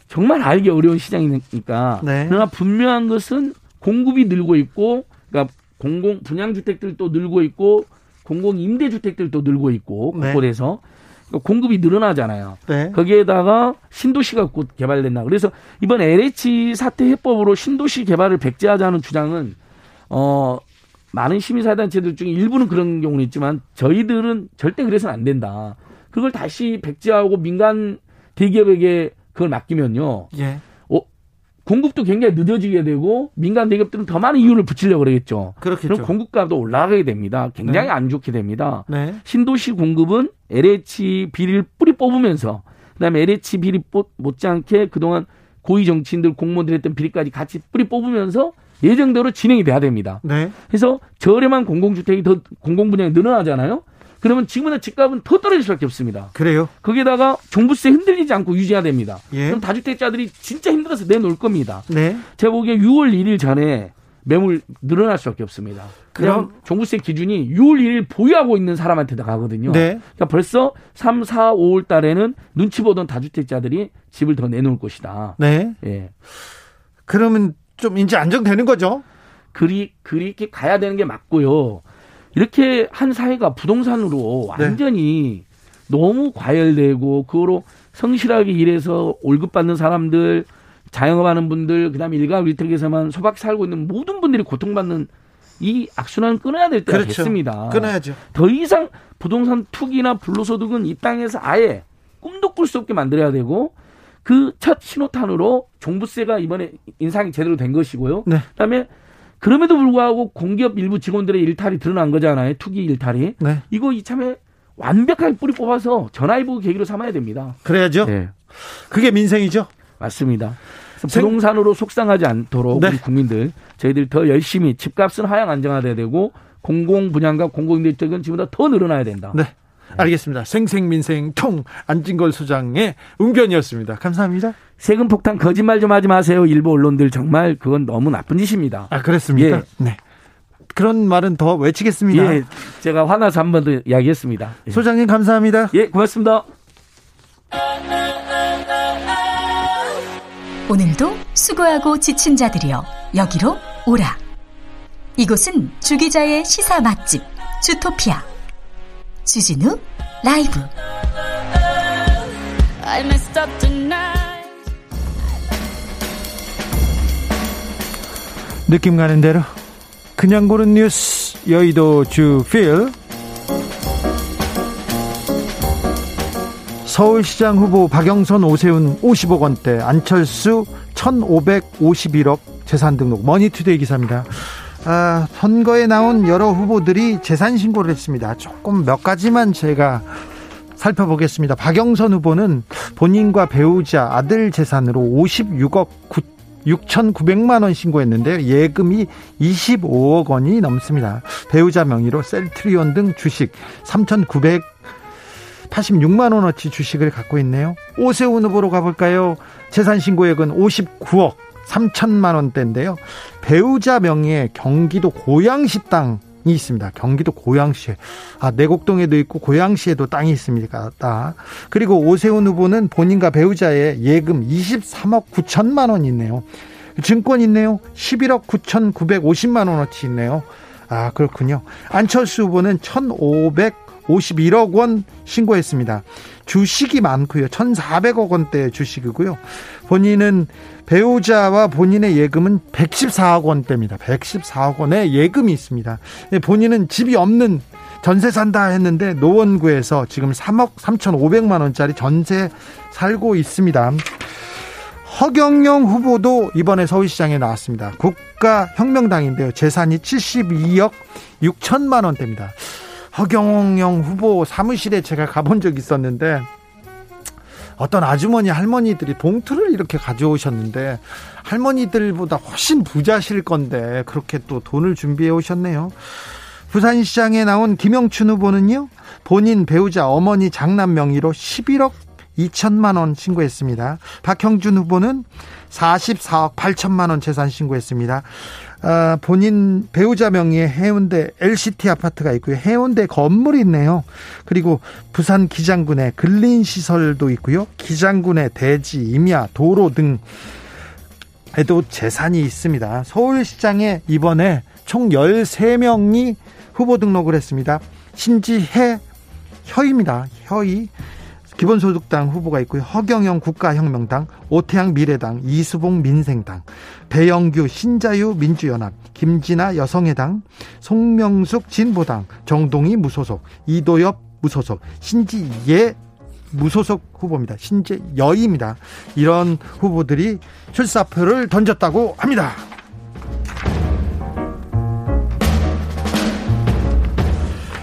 정말 알기 어려운 시장이니까. 네. 그러나 분명한 것은 공급이 늘고 있고, 그러니까 공공 분양주택들도 늘고 있고 공공 임대주택들도 늘고 있고 네. 곳곳에서 네. 공급이 늘어나잖아요. 네. 거기에다가 신도시가 곧 개발된다. 그래서 이번 LH 사태 해법으로 신도시 개발을 백제하자는 주장은 어 많은 시민사회단체들 중에 일부는 그런 경우는 있지만 저희들은 절대 그래서는 안 된다. 그걸 다시 백제하고 민간 대기업에게 그걸 맡기면요. 예. 공급도 굉장히 늦어지게 되고 민간 대기업들은 더 많은 이윤을 붙이려고 그러겠죠. 그렇겠죠. 그럼 공급값도 올라가게 됩니다. 굉장히 네. 안 좋게 됩니다. 네. 신도시 공급은 LH 비리를 뿌리 뽑으면서 그다음에 LH 비리 못지않게 그동안 고위 정치인들 공무원들 했던 비리까지 같이 뿌리 뽑으면서 예정대로 진행이 돼야 됩니다. 네. 그래서 저렴한 공공주택이 더 공공 분양이 늘어나잖아요. 그러면 지금은 집값은 더 떨어질 수밖에 없습니다. 그래요? 거기에다가 종부세 흔들리지 않고 유지해야 됩니다. 예. 그럼 다주택자들이 진짜 힘들어서 내놓을 겁니다. 네. 제가 보기에 6월 1일 전에 매물 늘어날 수밖에 없습니다. 그럼 종부세 기준이 6월 1일 보유하고 있는 사람한테 가거든요. 네. 그러니까 벌써 3, 4, 5월 달에는 눈치 보던 다주택자들이 집을 더 내놓을 것이다. 네. 예. 그러면 좀 이제 안정되는 거죠? 그리 그렇게 가야 되는 게 맞고요. 이렇게 한 사회가 부동산으로 네. 완전히 네. 너무 과열되고 그거로 성실하게 일해서 월급 받는 사람들, 자영업하는 분들, 그 다음에 일가구 일택에서만 소박 살고 있는 모든 분들이 고통받는 이 악순환 끊어야 될 때가 그렇죠. 됐습니다. 끊어야죠. 더 이상 부동산 투기나 불로소득은 이 땅에서 아예 꿈도 꿀 수 없게 만들어야 되고 그 첫 신호탄으로 종부세가 이번에 인상이 제대로 된 것이고요. 네. 그다음에 그럼에도 불구하고 공기업 일부 직원들의 일탈이 드러난 거잖아요. 투기 일탈이. 네. 이거 이참에 완벽하게 뿌리 뽑아서 전화위복 계기로 삼아야 됩니다. 그래야죠. 네. 그게 민생이죠. 맞습니다. 부동산으로 속상하지 않도록 네. 우리 국민들 저희들 더 열심히 집값은 하향 안정화돼야 되고 공공 분양과 공공임대주택은 지금보다 더 늘어나야 된다. 네. 알겠습니다. 생생민생 통 안진걸 소장의 응변이었습니다. 감사합니다. 세금 폭탄 거짓말 좀 하지 마세요. 일부 언론들 정말 그건 너무 나쁜 짓입니다. 아 그렇습니까? 예. 네. 그런 말은 더 외치겠습니다. 예, 제가 화나서 한 번 더 이야기했습니다. 예. 소장님 감사합니다. 예, 고맙습니다. 오늘도 수고하고 지친 자들이여 여기로 오라. 이곳은 주기자의 시사 맛집 주토피아 주진우 라이브. 느낌 가는 대로 그냥 고른 뉴스 여의도 주필. 서울시장 후보 박영선 오세훈 50억 원대 안철수 1551억 재산 등록 머니투데이 기사입니다. 아, 선거에 나온 여러 후보들이 재산 신고를 했습니다. 조금 몇 가지만 제가 살펴보겠습니다. 박영선 후보는 본인과 배우자 아들 재산으로 56억 9, 6,900만 원 신고했는데요. 예금이 25억 원이 넘습니다. 배우자 명의로 셀트리온 등 주식 3,986만 원어치 주식을 갖고 있네요. 오세훈 후보로 가볼까요? 재산 신고액은 59억 3천만 원대인데요. 배우자 명의의 경기도 고양시 땅이 있습니다. 경기도 고양시에. 아, 내곡동에도 있고 고양시에도 땅이 있습니다. 그리고 오세훈 후보는 본인과 배우자의 예금 23억 9천만 원 있네요. 증권 있네요. 11억 9,950만 원어치 있네요. 아, 그렇군요. 안철수 후보는 1,551억 원 신고했습니다. 주식이 많고요. 1,400억 원대 주식이고요. 본인은 배우자와 본인의 예금은 114억 원대입니다. 114억 원의 예금이 있습니다. 본인은 집이 없는 전세 산다 했는데 노원구에서 지금 3억 3,500만 원짜리 전세 살고 있습니다. 허경영 후보도 이번에 서울시장에 나왔습니다. 국가혁명당인데요. 재산이 72억 6천만 원대입니다. 허경영 후보 사무실에 제가 가본 적이 있었는데 어떤 아주머니 할머니들이 봉투를 이렇게 가져오셨는데 할머니들보다 훨씬 부자실 건데 그렇게 또 돈을 준비해 오셨네요. 부산시장에 나온 김영춘 후보는요, 본인 배우자 어머니 장남 명의로 11억 2천만 원 신고했습니다. 박형준 후보는 44억 8천만 원 재산 신고했습니다. 아, 본인 배우자 명의의 해운대 LCT 아파트가 있고요. 해운대 건물이 있네요. 그리고 부산 기장군에 근린 시설도 있고요. 기장군에 대지, 임야, 도로 등 에도 재산이 있습니다. 서울시장에 이번에 총 13명이 후보 등록을 했습니다. 신지혜 혀입니다. 혀이 기본소득당 후보가 있고요. 허경영 국가혁명당, 오태양 미래당, 이수봉 민생당, 배영규 신자유 민주연합, 김진아 여성의당, 송명숙 진보당, 정동희 무소속, 이도엽 무소속, 신지예 무소속 후보입니다. 신재 여입니다. 이런 후보들이 출사표를 던졌다고 합니다.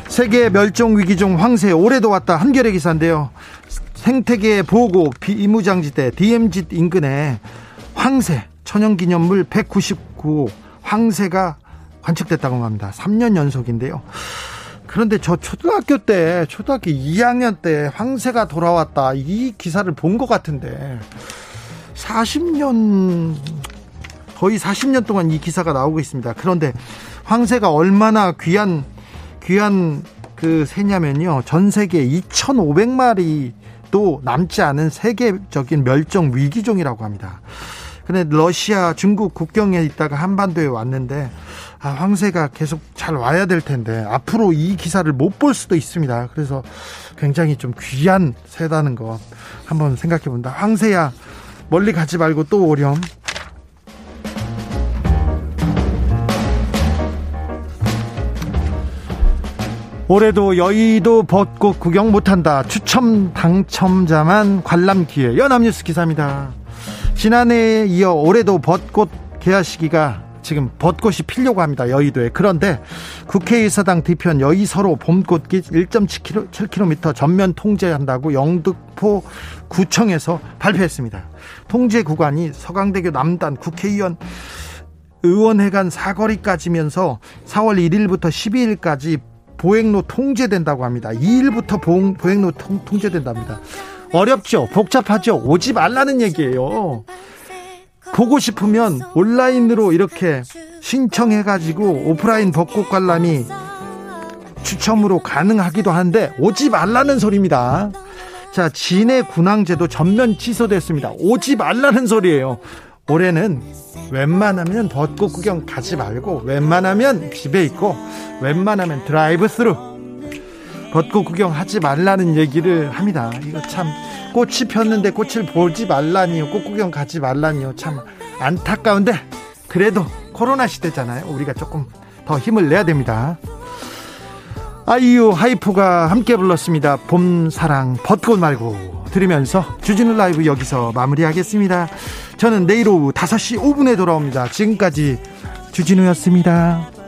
세계 멸종 위기 중 황새 올해도 왔다 한겨레 기사인데요. 생태계 보고 비무장지대 DMZ 인근에 황새 천연기념물 199 황새가 관측됐다고 합니다. 3년 연속인데요. 그런데 저 초등학교 때 초등학교 2학년 때 황새가 돌아왔다 이 기사를 본 것 같은데 40년 거의 40년 동안 이 기사가 나오고 있습니다. 그런데 황새가 얼마나 귀한 귀한 그 새냐면요. 전 세계 2,500마리 도 남지 않은 세계적인 멸종 위기종이라고 합니다. 근데 러시아, 중국 국경에 있다가 한반도에 왔는데 아, 황새가 계속 잘 와야 될 텐데 앞으로 이 기사를 못 볼 수도 있습니다. 그래서 굉장히 좀 귀한 새다는 거 한번 생각해 본다. 황새야 멀리 가지 말고 또 오렴. 올해도 여의도 벚꽃 구경 못한다. 추첨 당첨자만 관람 기회. 연합뉴스 기사입니다. 지난해에 이어 올해도 벚꽃 개화 시기가 지금 벚꽃이 피려고 합니다. 여의도에. 그런데 국회의사당 뒤편 여의서로 봄꽃길 1.7km 전면 통제한다고 영등포 구청에서 발표했습니다. 통제 구간이 서강대교 남단 국회의원 의원회관 사거리까지면서 4월 1일부터 12일까지 보행로 통제된다고 합니다. 2일부터 보행, 보행로 통, 통제된답니다. 어렵죠? 복잡하죠? 오지 말라는 얘기예요. 보고 싶으면 온라인으로 이렇게 신청해가지고 오프라인 벚꽃 관람이 추첨으로 가능하기도 한데 오지 말라는 소리입니다. 자, 진해 군항제도 전면 취소됐습니다. 오지 말라는 소리예요. 올해는 웬만하면 벚꽃 구경 가지 말고 웬만하면 집에 있고 웬만하면 드라이브 스루 벚꽃 구경 하지 말라는 얘기를 합니다. 이거 참 꽃이 폈는데 꽃을 보지 말라니요. 꽃 구경 가지 말라니요. 참 안타까운데 그래도 코로나 시대잖아요. 우리가 조금 더 힘을 내야 됩니다. 아이유 하이포가 함께 불렀습니다. 봄 사랑 벚꽃 말고 들으면서 주진우 라이브 여기서 마무리하겠습니다. 저는 내일 오후 5시 5분에 돌아옵니다. 지금까지 주진우였습니다.